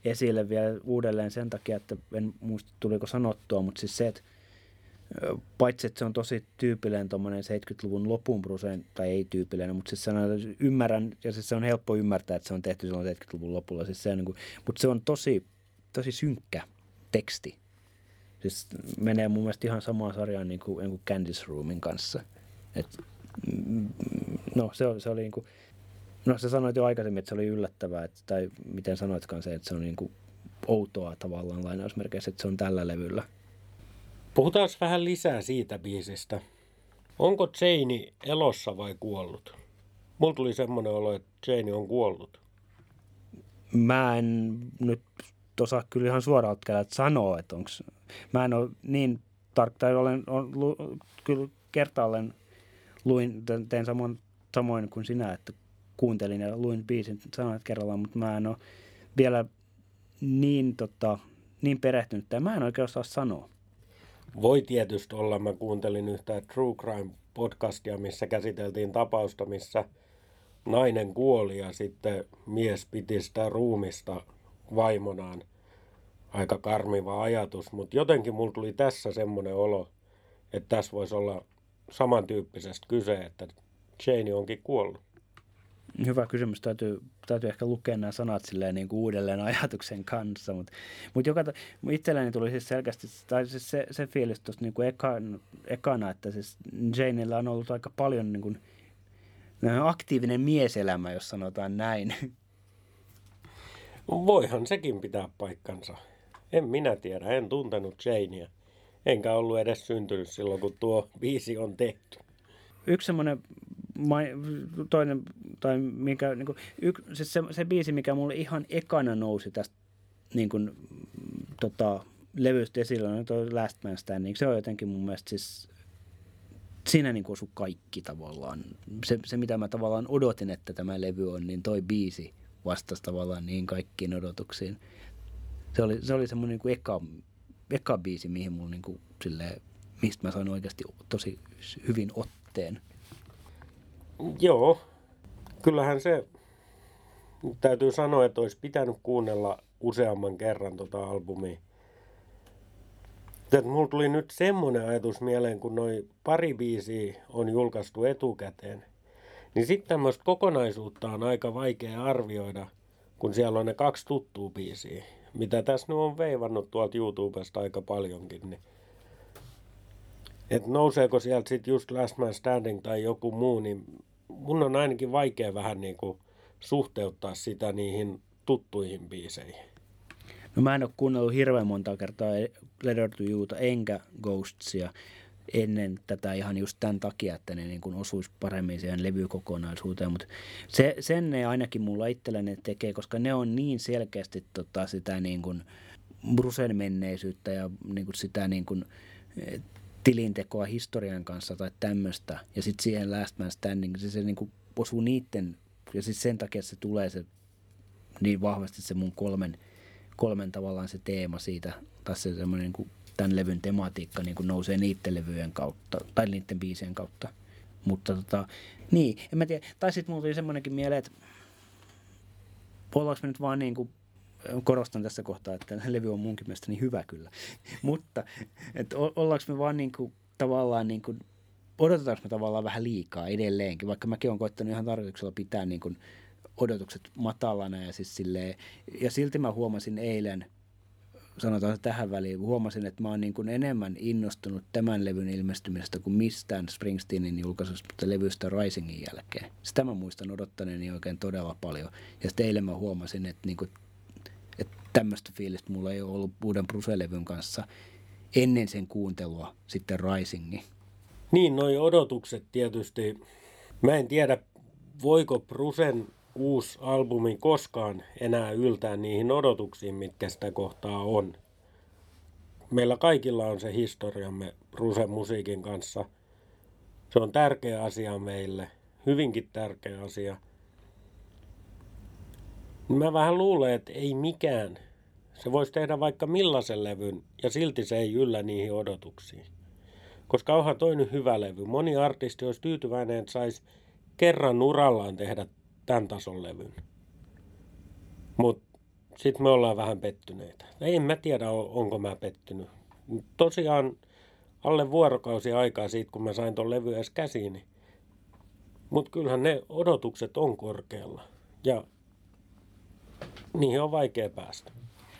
esille vielä uudelleen sen takia, että en muista tuliko sanottua, mutta siis se, että paitsi että se on tosi tyypillinen tuommoinen 70-luvun lopun Bruceen, tai ei tyypillinen, mutta siis sanon, ymmärrän, ja siis se on helppo ymmärtää, että se on tehty silloin 70-luvun lopulla, siis se on niin kuin, mutta se on tosi, tosi synkkä teksti. Siis menee mun mielestä ihan samaan sarjaan niin kuin, niin kuin Candice Roomin kanssa. Et, mm, no se, se oli niin kuin, no sä sanoit jo aikaisemmin, että se oli yllättävää, että, tai miten sanoitkaan se, että se on niin kuin outoa tavallaan lainausmerkeissä, että se on tällä levyllä. Puhutaan vähän lisää siitä biisistä. Onko Jane elossa vai kuollut? Mulla tuli semmoinen olo, että Jane on kuollut. Mä en nyt osaa kyllä ihan suoraan sanoa, että onko... Mä en ole niin tarkka, tai olen, olen lu, kyllä kertaalleen luin, tein samoin, samoin kuin sinä, että kuuntelin ja luin biisin sanat kerrallaan, mutta mä en ole vielä niin, tota, niin perehtynyt, tai mä en oikein osaa sanoa. Voi tietysti olla, mä kuuntelin yhtä True Crime podcastia, missä käsiteltiin tapausta, missä nainen kuoli ja sitten mies piti sitä ruumista vaimonaan. Aika karmiva ajatus, mutta jotenkin mulla tuli tässä semmoinen olo, että tässä voisi olla samantyyppisestä kyse, että Jane onkin kuollut. Hyvä kysymys. Täytyy, täytyy ehkä lukea nämä sanat silleen niin kuin uudelleen ajatuksen kanssa. Mutta mut joka, itselleni tuli siis selkeästi, tai siis se, se fiilis tuosta niin kuin ekan, ekana, että siis Janeilla on ollut aika paljon niin kuin, aktiivinen mieselämä, jos sanotaan näin. Voihan sekin pitää paikkansa. En minä tiedä, en tuntenut Janea. Enkä ollut edes syntynyt silloin, kun tuo biisi on tehty. Yksi semmoinen toinen, tai mikä, niin kuin, yk, siis se, se biisi, mikä mulle ihan ekana nousi tästä niin kuin, tota, levystä esille, on tuo Last Man Standing. Se on jotenkin mun mielestä siis, siinä niin osui kaikki tavallaan. Se, se, mitä mä tavallaan odotin, että tämä levy on, niin toi biisi vastasi tavallaan niin kaikkiin odotuksiin. Se oli, se oli semmoinen niin eka, eka biisi, mihin mulla niin kuin, silleen, mistä mä sain oikeasti tosi hyvin otteen. Joo, kyllähän se täytyy sanoa, että olisi pitänyt kuunnella useamman kerran tota albumia. Että mulla tuli nyt semmoinen ajatus mieleen, kun noin pari biisiä on julkaistu etukäteen, niin sitten tämmöistä kokonaisuutta on aika vaikea arvioida, kun siellä on ne kaksi tuttua biisiä, mitä tässä nyt on veivannut tuolta YouTubesta aika paljonkin. Niin että nouseeko sieltä sitten just Last Man Standing tai joku muu, niin mun on ainakin vaikea vähän niin kuin suhteuttaa sitä niihin tuttuihin biiseihin. No mä en ole kuunnellut hirveän monta kertaa Letter to Youta enkä Ghostsia ennen tätä ihan just tämän takia, että ne niin osuisi paremmin siihen levykokonaisuuteen, mutta se, sen ne ainakin mulla itselleni tekee, koska ne on niin selkeästi tota sitä niin kuin Brusen menneisyyttä ja niin kuin sitä niin kuin tilintekoa historian kanssa tai tämmöistä. Ja sitten siihen Last Man Standing, se, se niin kuin osuu niiden, ja sitten sen takia se tulee se niin vahvasti se mun kolmen, kolmen tavallaan se teema siitä, tai se semmoinen niin tämän levyn tematiikka niin kuin nousee niiden levyjen kautta, tai niiden biisien kautta. Mutta tota, niin, en mä tiedä. Tai sitten mulla tuli semmoinenkin mieleen, että ollaanko me nyt vaan niin kuin korostan tässä kohtaa, että levy on munkin mielestä niin hyvä kyllä. Mutta että ollaanko me vaan niin kuin, tavallaan niin kuin, odotetaanko me tavallaan vähän liikaa edelleenkin, vaikka mäkin olen koittanut ihan tarkoituksella pitää niin kuin, odotukset matalana ja siis silleen, ja silti mä huomasin eilen, sanotaan tähän väliin, huomasin, että mä oon niin kuin enemmän innostunut tämän levyn ilmestymisestä kuin mistään Springsteenin julkaisusta levystä Risingin jälkeen. Sitä mä muistan odottaneeni oikein todella paljon. Ja sitten eilen mä huomasin, että, niin kuin, että tämmöistä fiilistä mulla ei ole ollut uuden Bruse-levyn kanssa ennen sen kuuntelua sitten Risingi. Niin, noi odotukset tietysti. Mä en tiedä, voiko Brusen uusi albumi koskaan enää yltää niihin odotuksiin, mitkä sitä kohtaa on. Meillä kaikilla on se historiamme Brusen musiikin kanssa. Se on tärkeä asia meille, hyvinkin tärkeä asia. Mä vähän luulen, että ei mikään. Se voisi tehdä vaikka millaisen levyn ja silti se ei yllä niihin odotuksiin. Koska onhan toinen hyvä levy. Moni artisti olisi tyytyväinen, että saisi kerran urallaan tehdä tämän tason levyn. Mutta sitten me ollaan vähän pettyneitä. En mä tiedä, onko mä pettynyt. Tosiaan alle vuorokausi aikaa siitä, kun mä sain ton levy edes käsiini. Mutta kyllähän ne odotukset on korkealla. Ja niihin on vaikea päästä.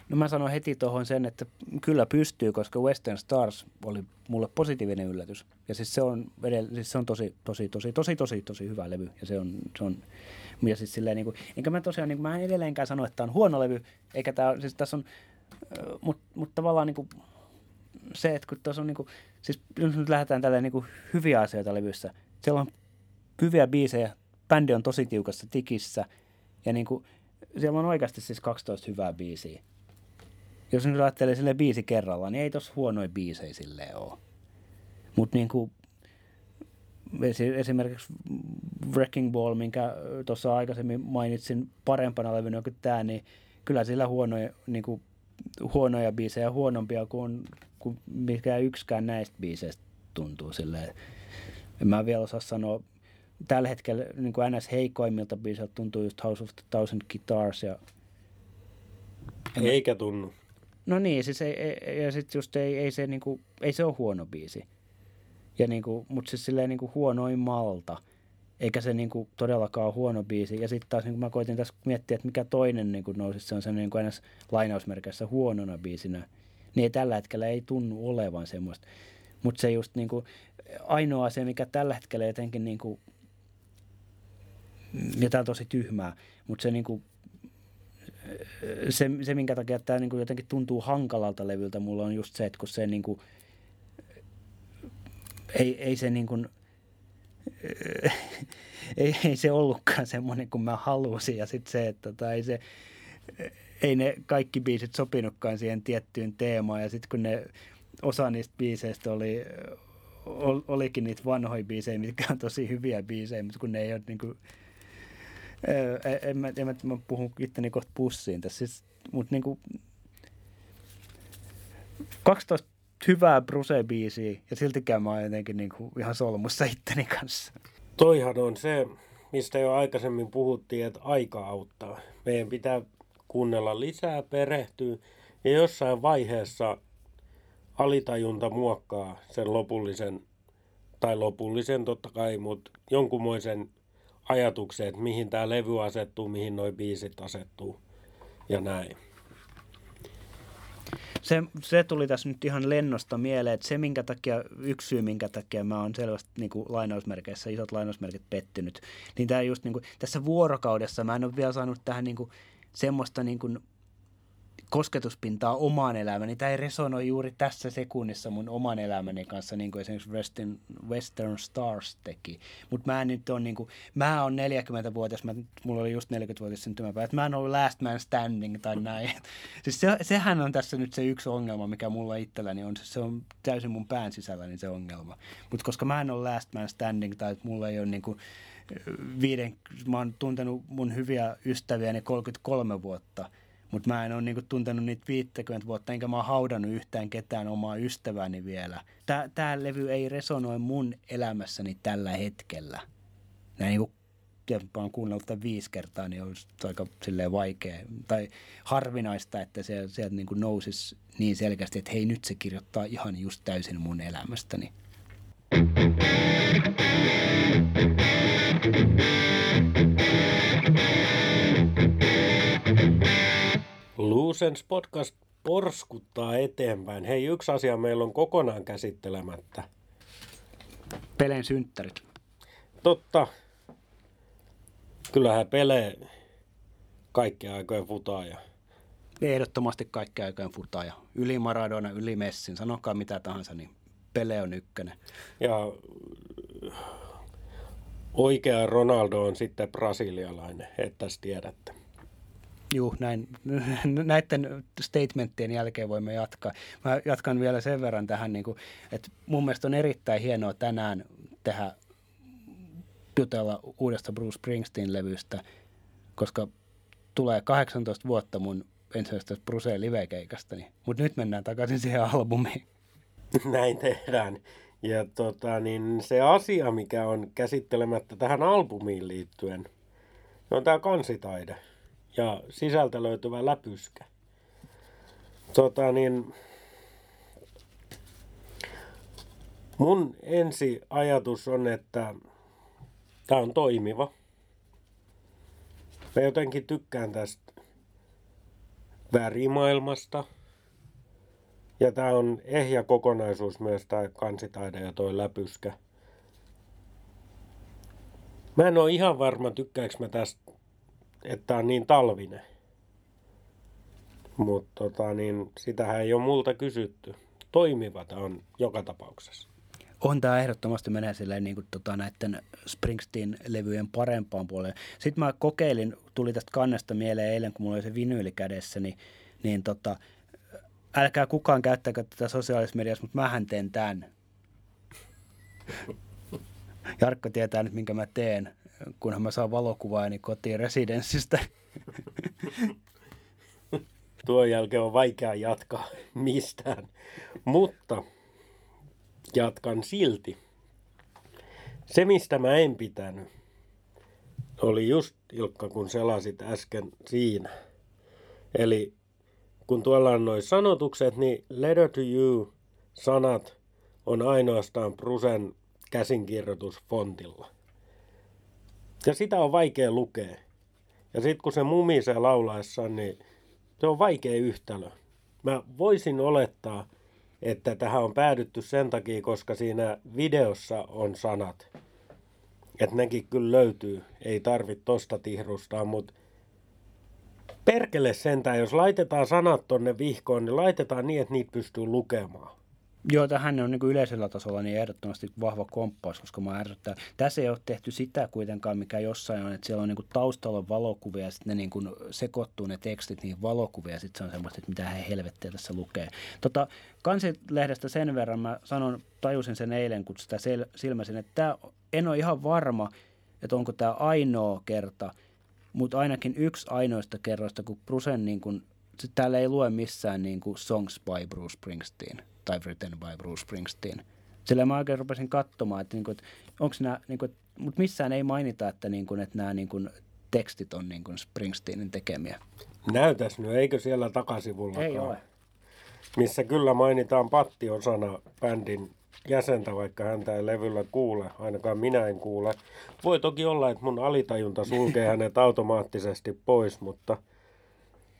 No mä sanon heti tuohon sen, että kyllä pystyy, koska Western Stars oli mulle positiivinen yllätys. Ja siis se on, siis se on tosi, tosi, tosi, tosi, tosi, tosi hyvä levy. Ja se on, se on ja siis silleen, niin kuin, enkä mä tosiaan, niin kuin, mä en edelleenkään sano, että tämä on huono levy, eikä tämä, siis tässä on, mutta mut tavallaan niin kuin, se, että kun tuossa on niin kuin, siis jos nyt lähdetään tällä niin kuin hyviä asioita levyssä, siellä on hyviä biisejä, bändi on tosi tiukassa tikissä ja niin kuin, siellä on oikeasti siis 12 hyvää biisiä. Jos nyt ajattelee sille biisi kerralla, niin ei tossa huonoja biisejä silleen ole. Mutta niin kuin, esimerkiksi Wrecking Ball, minkä tuossa aikaisemmin mainitsin parempana levynä kuin tämä, niin kyllä sillä huonoja, niin kuin, huonoja biisejä huonompia kuin, kuin mikä yksikään näistä biiseistä tuntuu silleen. En mä vielä osaa sanoa, tällä hetkellä niin kuin NS heikoimmilta biisiltä tuntuu just House of the Thousand Guitars ja eikä tunnu. No niin, siis ei, ei, ja sitten just ei, ei, se, niinku, ei se ole huono biisi. Ja niinku, mutta siis silleen niinku huonoin malta. Eikä se niinku todellakaan ole huono biisi. Ja sitten taas niinku mä koitin tässä miettiä, että mikä toinen niinku nousi, se on se niinku aina lainausmerkeissä huonona biisinä. Niin tällä hetkellä ei tunnu olevan semmoista. Mutta se just niinku, ainoa asia, mikä tällä hetkellä jotenkin niinku, ja tämä on tosi tyhmää, mutta se niinku, se, se, minkä takia tämä niinku jotenkin tuntuu hankalalta levyltä mulla on just se, että kun se niinku, ei, ei se niin kuin, ei, ei se ollutkaan semmoinen kuin mä halusin. Ja sitten se, että tota, ei se, ei ne kaikki biisit sopinutkaan siihen tiettyyn teemaan. Ja sitten kun ne osa niistä biiseistä oli, olikin niitä vanhoja biisejä, mitkä on tosi hyviä biisejä, mutta kun ne ei ole niin kuin, en mä, en mä, mä puhun itteni kohta pussiin tässä, siis, mutta niin kuin 12 hyvää Bruse-biisiä ja siltikään mä oon jotenkin niin kuin ihan solmussa itteni kanssa. Toihan on se, mistä jo aikaisemmin puhuttiin, että aika auttaa. Meidän pitää kuunnella lisää, perehtyä ja jossain vaiheessa alitajunta muokkaa sen lopullisen, tai lopullisen totta kai, mutta jonkunmoisen ajatuksen, että mihin tämä levy asettuu, mihin nuo biisit asettuu ja näin se, se tuli tässä nyt ihan lennosta mieleen, että se minkä takia, yksi syy minkä takia mä oon selvästi niin kuin lainausmerkeissä, isot lainausmerkit pettynyt, niin tämä just niin kuin, tässä vuorokaudessa mä en ole vielä saanut tähän niin kuin, semmoista niin kuin, kosketuspintaa omaan elämään, niin tämä ei resonoi juuri tässä sekunnissa mun oman elämäni kanssa, niin kuin esimerkiksi Western, Western Stars teki. Mutta mä nyt on niin kuin, mä oon 40-vuotias, mä, mulla oli just 40-vuotias syntymäpäivä, että mä en ollut last man standing tai näin. siis se, sehän on tässä nyt se yksi ongelma, mikä mulla itselläni on, se on täysin mun pään niin se ongelma. Mutta koska mä en ole last man standing tai että mulla ei ole niin kuin, viiden, mä oon tuntenut mun hyviä ystäviäni 33 vuotta – mutta mä en ole niinku tuntenut niitä 50 vuotta, enkä mä oon haudannut yhtään ketään omaa ystäväni vielä. Tää levy ei resonoi mun elämässäni tällä hetkellä. Näin niinku mä oon kuunnellut tämän viisi kertaa, niin olisi aika vaikea tai harvinaista, että se sieltä niin nousisi niin selkeästi, että hei nyt se kirjoittaa ihan just täysin mun elämästäni. Luusens podcast porskuttaa eteenpäin. Hei, yksi asia meillä on kokonaan käsittelemättä. Peleen synttärit. Totta. Kyllähän Pele kaikkea aikojen futaaja. Ehdottomasti kaikkea aikojen futaaja. Yli Maradona, yli Messin, sanokaa mitä tahansa, niin Pele on ykkönen. Ja oikea Ronaldo on sitten brasilialainen, että tiedätte. Juu, näin, näiden statementtien jälkeen voimme jatkaa. Mä jatkan vielä sen verran tähän, niin kuin, että mun mielestä on erittäin hienoa tänään tehdä jutella uudesta Bruce Springsteen-levystä, koska tulee 18 vuotta mun ensimmäisestä Bruce live-keikastani. Mutta nyt mennään takaisin siihen albumiin. Näin tehdään. Ja tota, niin se asia, mikä on käsittelemättä tähän albumiin liittyen, on tämä kansitaide ja sisältä löytyvä läpyskä. Tota, niin, mun ensi ajatus on, että tämä on toimiva. Mä jotenkin tykkään tästä värimaailmasta. Ja tämä on ehjä kokonaisuus myös tämä kansitaide ja toi läpyskä. Mä en ole ihan varma, tykkääkö mä tästä että on niin talvinen. Mutta tota, niin, sitähän ei ole multa kysytty. Toimivat on joka tapauksessa. On tämä ehdottomasti menee silleen niin kuin, tota, näiden Springsteen-levyjen parempaan puoleen. Sitten mä kokeilin, tuli tästä kannesta mieleen eilen, kun mulla oli se vinyyli kädessä, niin, niin tota, älkää kukaan käyttäkö tätä sosiaalisessa mediassa, mutta mähän teen tämän. Jarkko tietää nyt, minkä mä teen kunhan mä saan valokuvaani kotiin residenssistä. Tuon jälkeen on vaikea jatkaa mistään, mutta jatkan silti. Se, mistä mä en pitänyt, oli just, Ilkka, kun selasit äsken siinä. Eli kun tuolla on noin sanotukset, niin letter to you sanat on ainoastaan Prusen käsinkirjoitus fontilla. Ja sitä on vaikea lukea. Ja sitten kun se mumisee laulaessa, niin se on vaikea yhtälö. Mä voisin olettaa, että tähän on päädytty sen takia, koska siinä videossa on sanat. Että nekin kyllä löytyy. Ei tarvitse tosta tihrustaa, mutta perkele sentään, jos laitetaan sanat tonne vihkoon, niin laitetaan niin, että niitä pystyy lukemaan. Joo, tähän on niin yleisellä tasolla niin ehdottomasti vahva komppaus, koska mä ärsyttää. Tässä ei ole tehty sitä kuitenkaan, mikä jossain on, että siellä on niin taustalla valokuvia ja sitten ne niin kuin sekoittuu ne tekstit niin valokuvia ja sitten se on semmoista, että mitä he helvettiä tässä lukee. Tota, kansilehdestä sen verran mä sanon, tajusin sen eilen, kun sitä sel- silmäsin, että tämä, en ole ihan varma, että onko tämä ainoa kerta, mutta ainakin yksi ainoista kerroista, kun Brusen niin kuin, täällä ei lue missään niin kuin Songs by Bruce Springsteen – tai Written by Bruce Springsteen. Sillä mä oikein rupesin katsomaan, että, niin kuin, että onko nämä, niin kuin, mutta missään ei mainita, että, niin kuin, että nämä niin kuin, tekstit on niin kuin Springsteenin tekemiä. Näytäs nyt, eikö siellä takasivulla Ei ole. Missä kyllä mainitaan Patti osana bändin jäsentä, vaikka häntä ei levyllä kuule, ainakaan minä en kuule. Voi toki olla, että mun alitajunta sulkee hänet automaattisesti pois, mutta –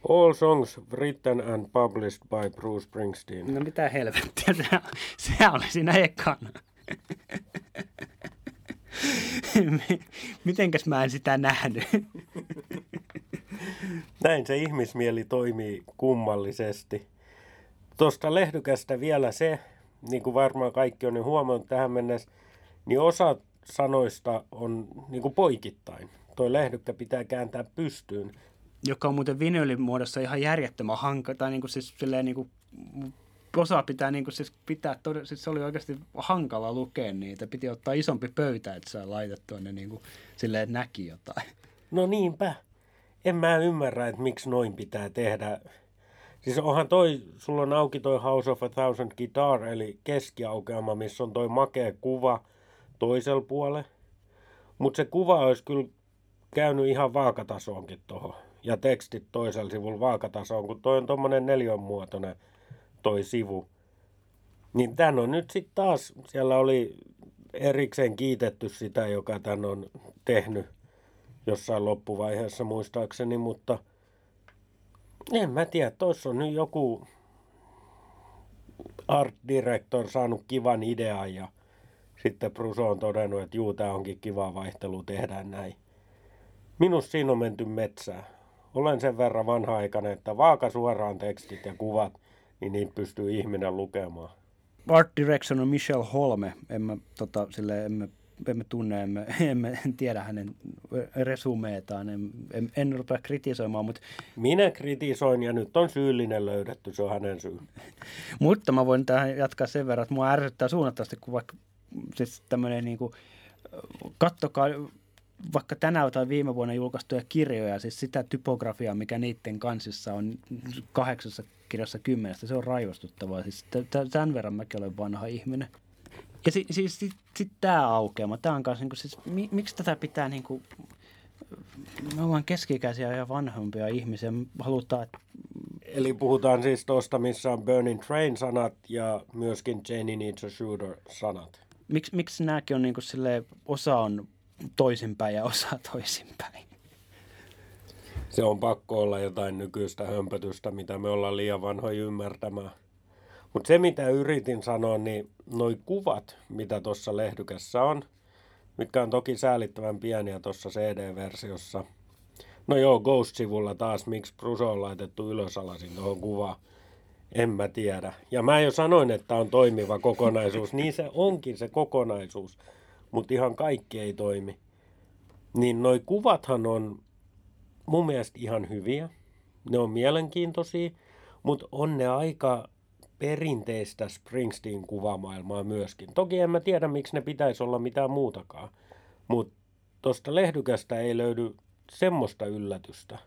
All songs written and published by Bruce Springsteen. No mitä helvettiä, se, se oli siinä ekana. Mitenkäs mä en sitä nähnyt? Näin se ihmismieli toimii kummallisesti. Tuosta lehdykästä vielä se, niin kuin varmaan kaikki on jo huomannut tähän mennessä, niin osa sanoista on niin kuin poikittain. Tuo lehdykkä pitää kääntää pystyyn joka on muuten vinyylin muodossa ihan järjettömän hanka, tai niin kuin siis silleen niin kuin, osa pitää niin kuin siis pitää, tod- siis se oli oikeasti hankala lukea niitä, piti ottaa isompi pöytä, että saa laitettua ne niin kuin, silleen, että näki jotain. No niinpä. En mä ymmärrä, että miksi noin pitää tehdä. Siis onhan toi, sulla on auki toi House of a Thousand Guitar, eli keskiaukeama, missä on toi makea kuva toisella puolella. Mutta se kuva olisi kyllä käynyt ihan vaakatasoonkin tuohon. Ja tekstit toisella sivulla vaakatasoon, kun toi on tuommoinen neljönmuotoinen toi sivu. Niin tän on nyt sitten taas, siellä oli erikseen kiitetty sitä, joka tän on tehnyt jossain loppuvaiheessa muistaakseni, mutta en mä tiedä, tuossa on nyt joku art director saanut kivan idean ja sitten Pruso on todennut, että juu, tämä onkin kiva vaihtelu, tehdään näin. Minus siinä on menty metsään. Olen sen verran vanha-aikainen, että vaaka suoraan tekstit ja kuvat, niin niin pystyy ihminen lukemaan. Art direction on Michelle Holme. En mä, tota, sille, emme, emme tunne, emme, emme tiedä hänen resumeetaan. En, en, en rupea kritisoimaan, mutta... Minä kritisoin ja nyt on syyllinen löydetty, se on hänen syy. mutta mä voin tähän jatkaa sen verran, että mua ärsyttää suunnattavasti, kun vaikka siis tämmöinen niin kuin, kattokaa vaikka tänä tai viime vuonna julkaistuja kirjoja, siis sitä typografiaa, mikä niiden kansissa on kahdeksassa kirjassa kymmenestä, se on raivostuttavaa. Siis tämän verran mäkin olen vanha ihminen. Ja si, siis sitten sit tämä aukeama, tämä on kanssa, niin kuin, siis, mi, miksi tätä pitää niin kuin, me ollaan keskikäisiä ja vanhempia ihmisiä, halutaan, että Eli puhutaan siis tuosta, missä on Burning Train-sanat ja myöskin Janie Needs a Shooter-sanat. Miks, miksi nämäkin on niin kuin silleen, osa on toisinpäin ja osa toisinpäin? Se on pakko olla jotain nykyistä hömpötystä, mitä me ollaan liian vanhoja ymmärtämään. Mutta se, mitä yritin sanoa, niin noi kuvat, mitä tuossa lehdykässä on, mitkä on toki säälittävän pieniä tuossa CD-versiossa. No joo, Ghost-sivulla taas, miksi Bruso on laitettu ylösalasin tuohon kuvaan. En mä tiedä. Ja mä jo sanoin, että on toimiva kokonaisuus. Niin se onkin se kokonaisuus. Mutta ihan kaikki ei toimi. Niin noi kuvathan on mun mielestä ihan hyviä. Ne on mielenkiintoisia, mutta on ne aika perinteistä Springsteen kuvamaailmaa myöskin. Toki en mä tiedä, miksi ne pitäisi olla mitään muutakaan. Mutta tuosta lehdykästä ei löydy semmoista yllätystä.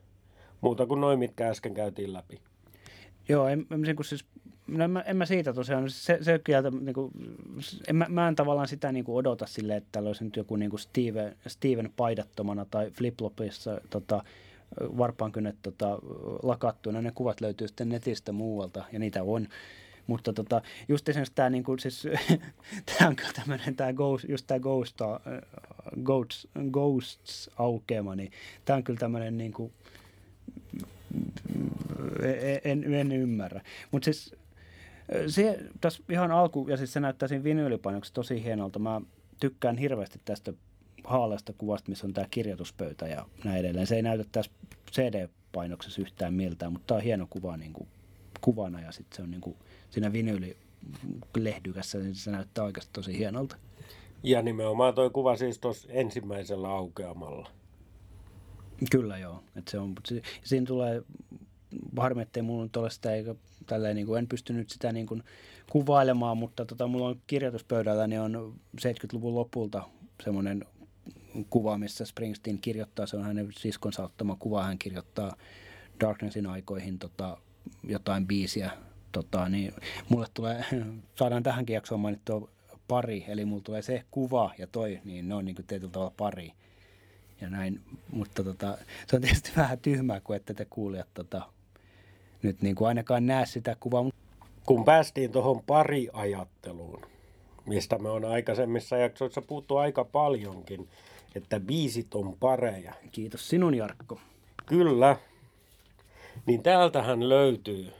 Muuta kuin noin, mitkä äsken käytiin läpi. Joo, en, en, niin siis, no en, mä, en mä siitä tosiaan, se, se kieltä, niin kuin, en, mä, mä en tavallaan sitä niin kuin odota silleen, että täällä olisi nyt joku niin kuin Steven, Steven paidattomana tai fliplopissa tota, varpaankynnet tota, lakattuina. Ne kuvat löytyy sitten netistä muualta ja niitä on. Mutta tota, just esimerkiksi tämä, niinku, siis, tämä on kyllä tämmöinen, tämä ghost, just tämä ghost, uh, ghosts, ghosts aukeama, niin tämä on kyllä tämmöinen niinku, en, en ymmärrä. Mutta siis se tässä ihan alku, ja siis se näyttää siinä vinyylipainoksi tosi hienolta. Mä tykkään hirveästi tästä haaleasta kuvasta, missä on tämä kirjoituspöytä ja näin edelleen. Se ei näytä tässä CD-painoksessa yhtään miltään, mutta tämä on hieno kuva niin kuin, kuvana ja sitten se on niin kuin, siinä vinyylilehdykässä, niin se näyttää oikeasti tosi hienolta. Ja nimenomaan tuo kuva siis tuossa ensimmäisellä aukeamalla. Kyllä joo. Et se on, siinä tulee harmi, ettei mulla nyt ole sitä, eikä tälleen, niin kuin, en pystynyt sitä niin kuin, kuvailemaan, mutta tota, mulla on kirjoituspöydällä, niin on 70-luvun lopulta semmoinen kuva, missä Springsteen kirjoittaa, se on hänen siskonsa ottama kuva, hän kirjoittaa Darknessin aikoihin tota, jotain biisiä, tota, niin mulle tulee, saadaan tähänkin jaksoon mainittua pari, eli mulla tulee se kuva ja toi, niin ne on niin kuin tietyllä tavalla pari. Ja näin, mutta tota, se on tietysti vähän tyhmää, kun ette te kuulijat tota, nyt niin kuin ainakaan näe sitä kuvaa. Kun päästiin tuohon pariajatteluun, mistä me on aikaisemmissa jaksoissa puhuttu aika paljonkin, että biisit on pareja. Kiitos sinun Jarkko. Kyllä. Niin täältähän löytyy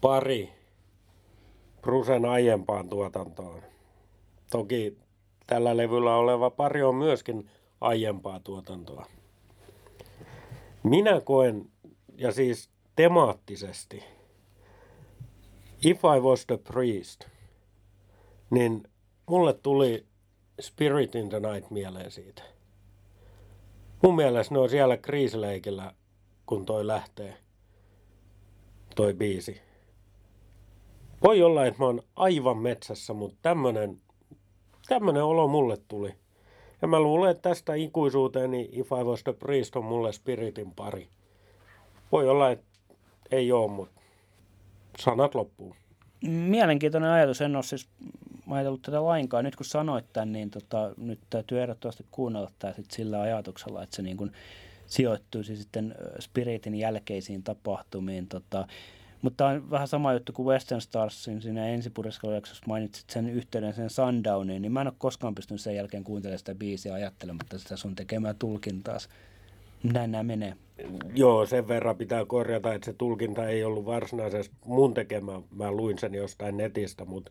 pari Prusen aiempaan tuotantoon. Toki tällä levyllä oleva pari on myöskin aiempaa tuotantoa. Minä koen, ja siis temaattisesti, If I Was the Priest, niin mulle tuli Spirit in the Night mieleen siitä. Mun mielestä ne on siellä kriisileikillä, kun toi lähtee, toi biisi. Voi olla, että mä oon aivan metsässä, mutta tämmönen, tämmönen olo mulle tuli. Ja mä luulen, että tästä ikuisuuteen niin If I Was the Priest on mulle Spiritin pari. Voi olla, että ei oo, mutta sanat loppuu. Mielenkiintoinen ajatus. En ole siis ajatellut tätä lainkaan. Nyt kun sanoit tämän, niin tota, nyt täytyy ehdottomasti kuunnella tämä sit sillä ajatuksella, että se niin kuin sijoittuisi sitten Spiritin jälkeisiin tapahtumiin. Tota, mutta on vähän sama juttu kuin Western Starsin siinä ensipurjaskelujaksossa mainitsit sen yhteyden sen Sundowniin, niin mä en ole koskaan pystynyt sen jälkeen kuuntelemaan sitä biisiä ajattelematta sitä sun tekemää tulkintaa. Näin nämä menee. Joo, sen verran pitää korjata, että se tulkinta ei ollut varsinaisesti mun tekemä. Mä luin sen jostain netistä, mutta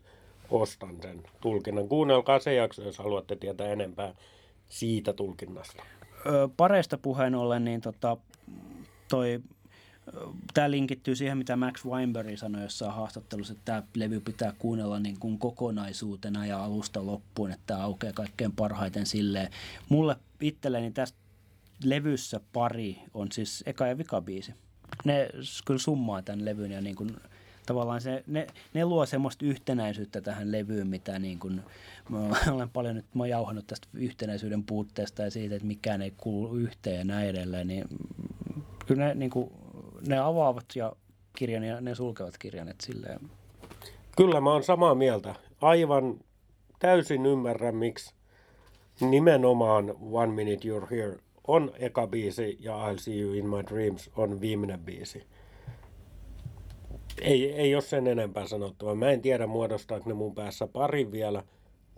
ostan sen tulkinnan. Kuunnelkaa se jakso, jos haluatte tietää enempää siitä tulkinnasta. Pareista puheen ollen, niin tota, toi Tämä linkittyy siihen, mitä Max Weinberg sanoi jossain haastattelussa, että tämä levy pitää kuunnella niin kuin kokonaisuutena ja alusta loppuun, että tämä aukeaa kaikkein parhaiten silleen. Mulle itselleni tästä levyssä pari on siis eka ja vika biisi. Ne kyllä summaa tämän levyn ja niin kuin, tavallaan se, ne, ne luo semmoista yhtenäisyyttä tähän levyyn, mitä niin kuin, mä olen paljon nyt mä jauhannut tästä yhtenäisyyden puutteesta ja siitä, että mikään ei kuulu yhteen ja näin edelleen, niin kyllä ne, niin kuin, ne avaavat ja kirjan ja ne sulkevat kirjan, että silleen. Kyllä mä oon samaa mieltä. Aivan täysin ymmärrän, miksi nimenomaan One Minute You're Here on eka biisi ja I'll See You In My Dreams on viimeinen biisi. Ei, ei ole sen enempää sanottavaa. Mä en tiedä muodostaako ne mun päässä pari vielä,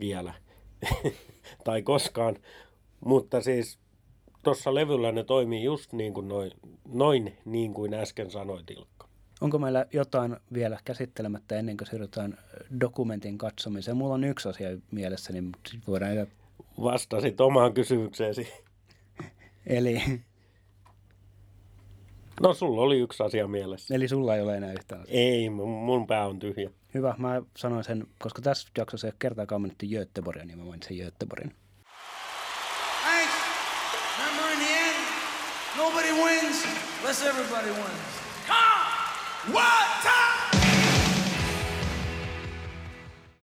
vielä, tai koskaan, mutta siis tuossa levyllä ne toimii just niin kuin noin, noin niin kuin äsken sanoit Ilkka. Onko meillä jotain vielä käsittelemättä ennen kuin siirrytään dokumentin katsomiseen? Mulla on yksi asia mielessä, niin voidaan... Vastasit omaan kysymykseesi. Eli... No sulla oli yksi asia mielessä. Eli sulla ei ole enää yhtään asiaa. Ei, mun pää on tyhjä. Hyvä, mä sanoin sen, koska tässä jaksossa ei ole kertaakaan mainittu Göteborgia, niin mä mainitsin Göteborgin. Thanks. Remember in the end, nobody wins unless everybody wins. Come! What?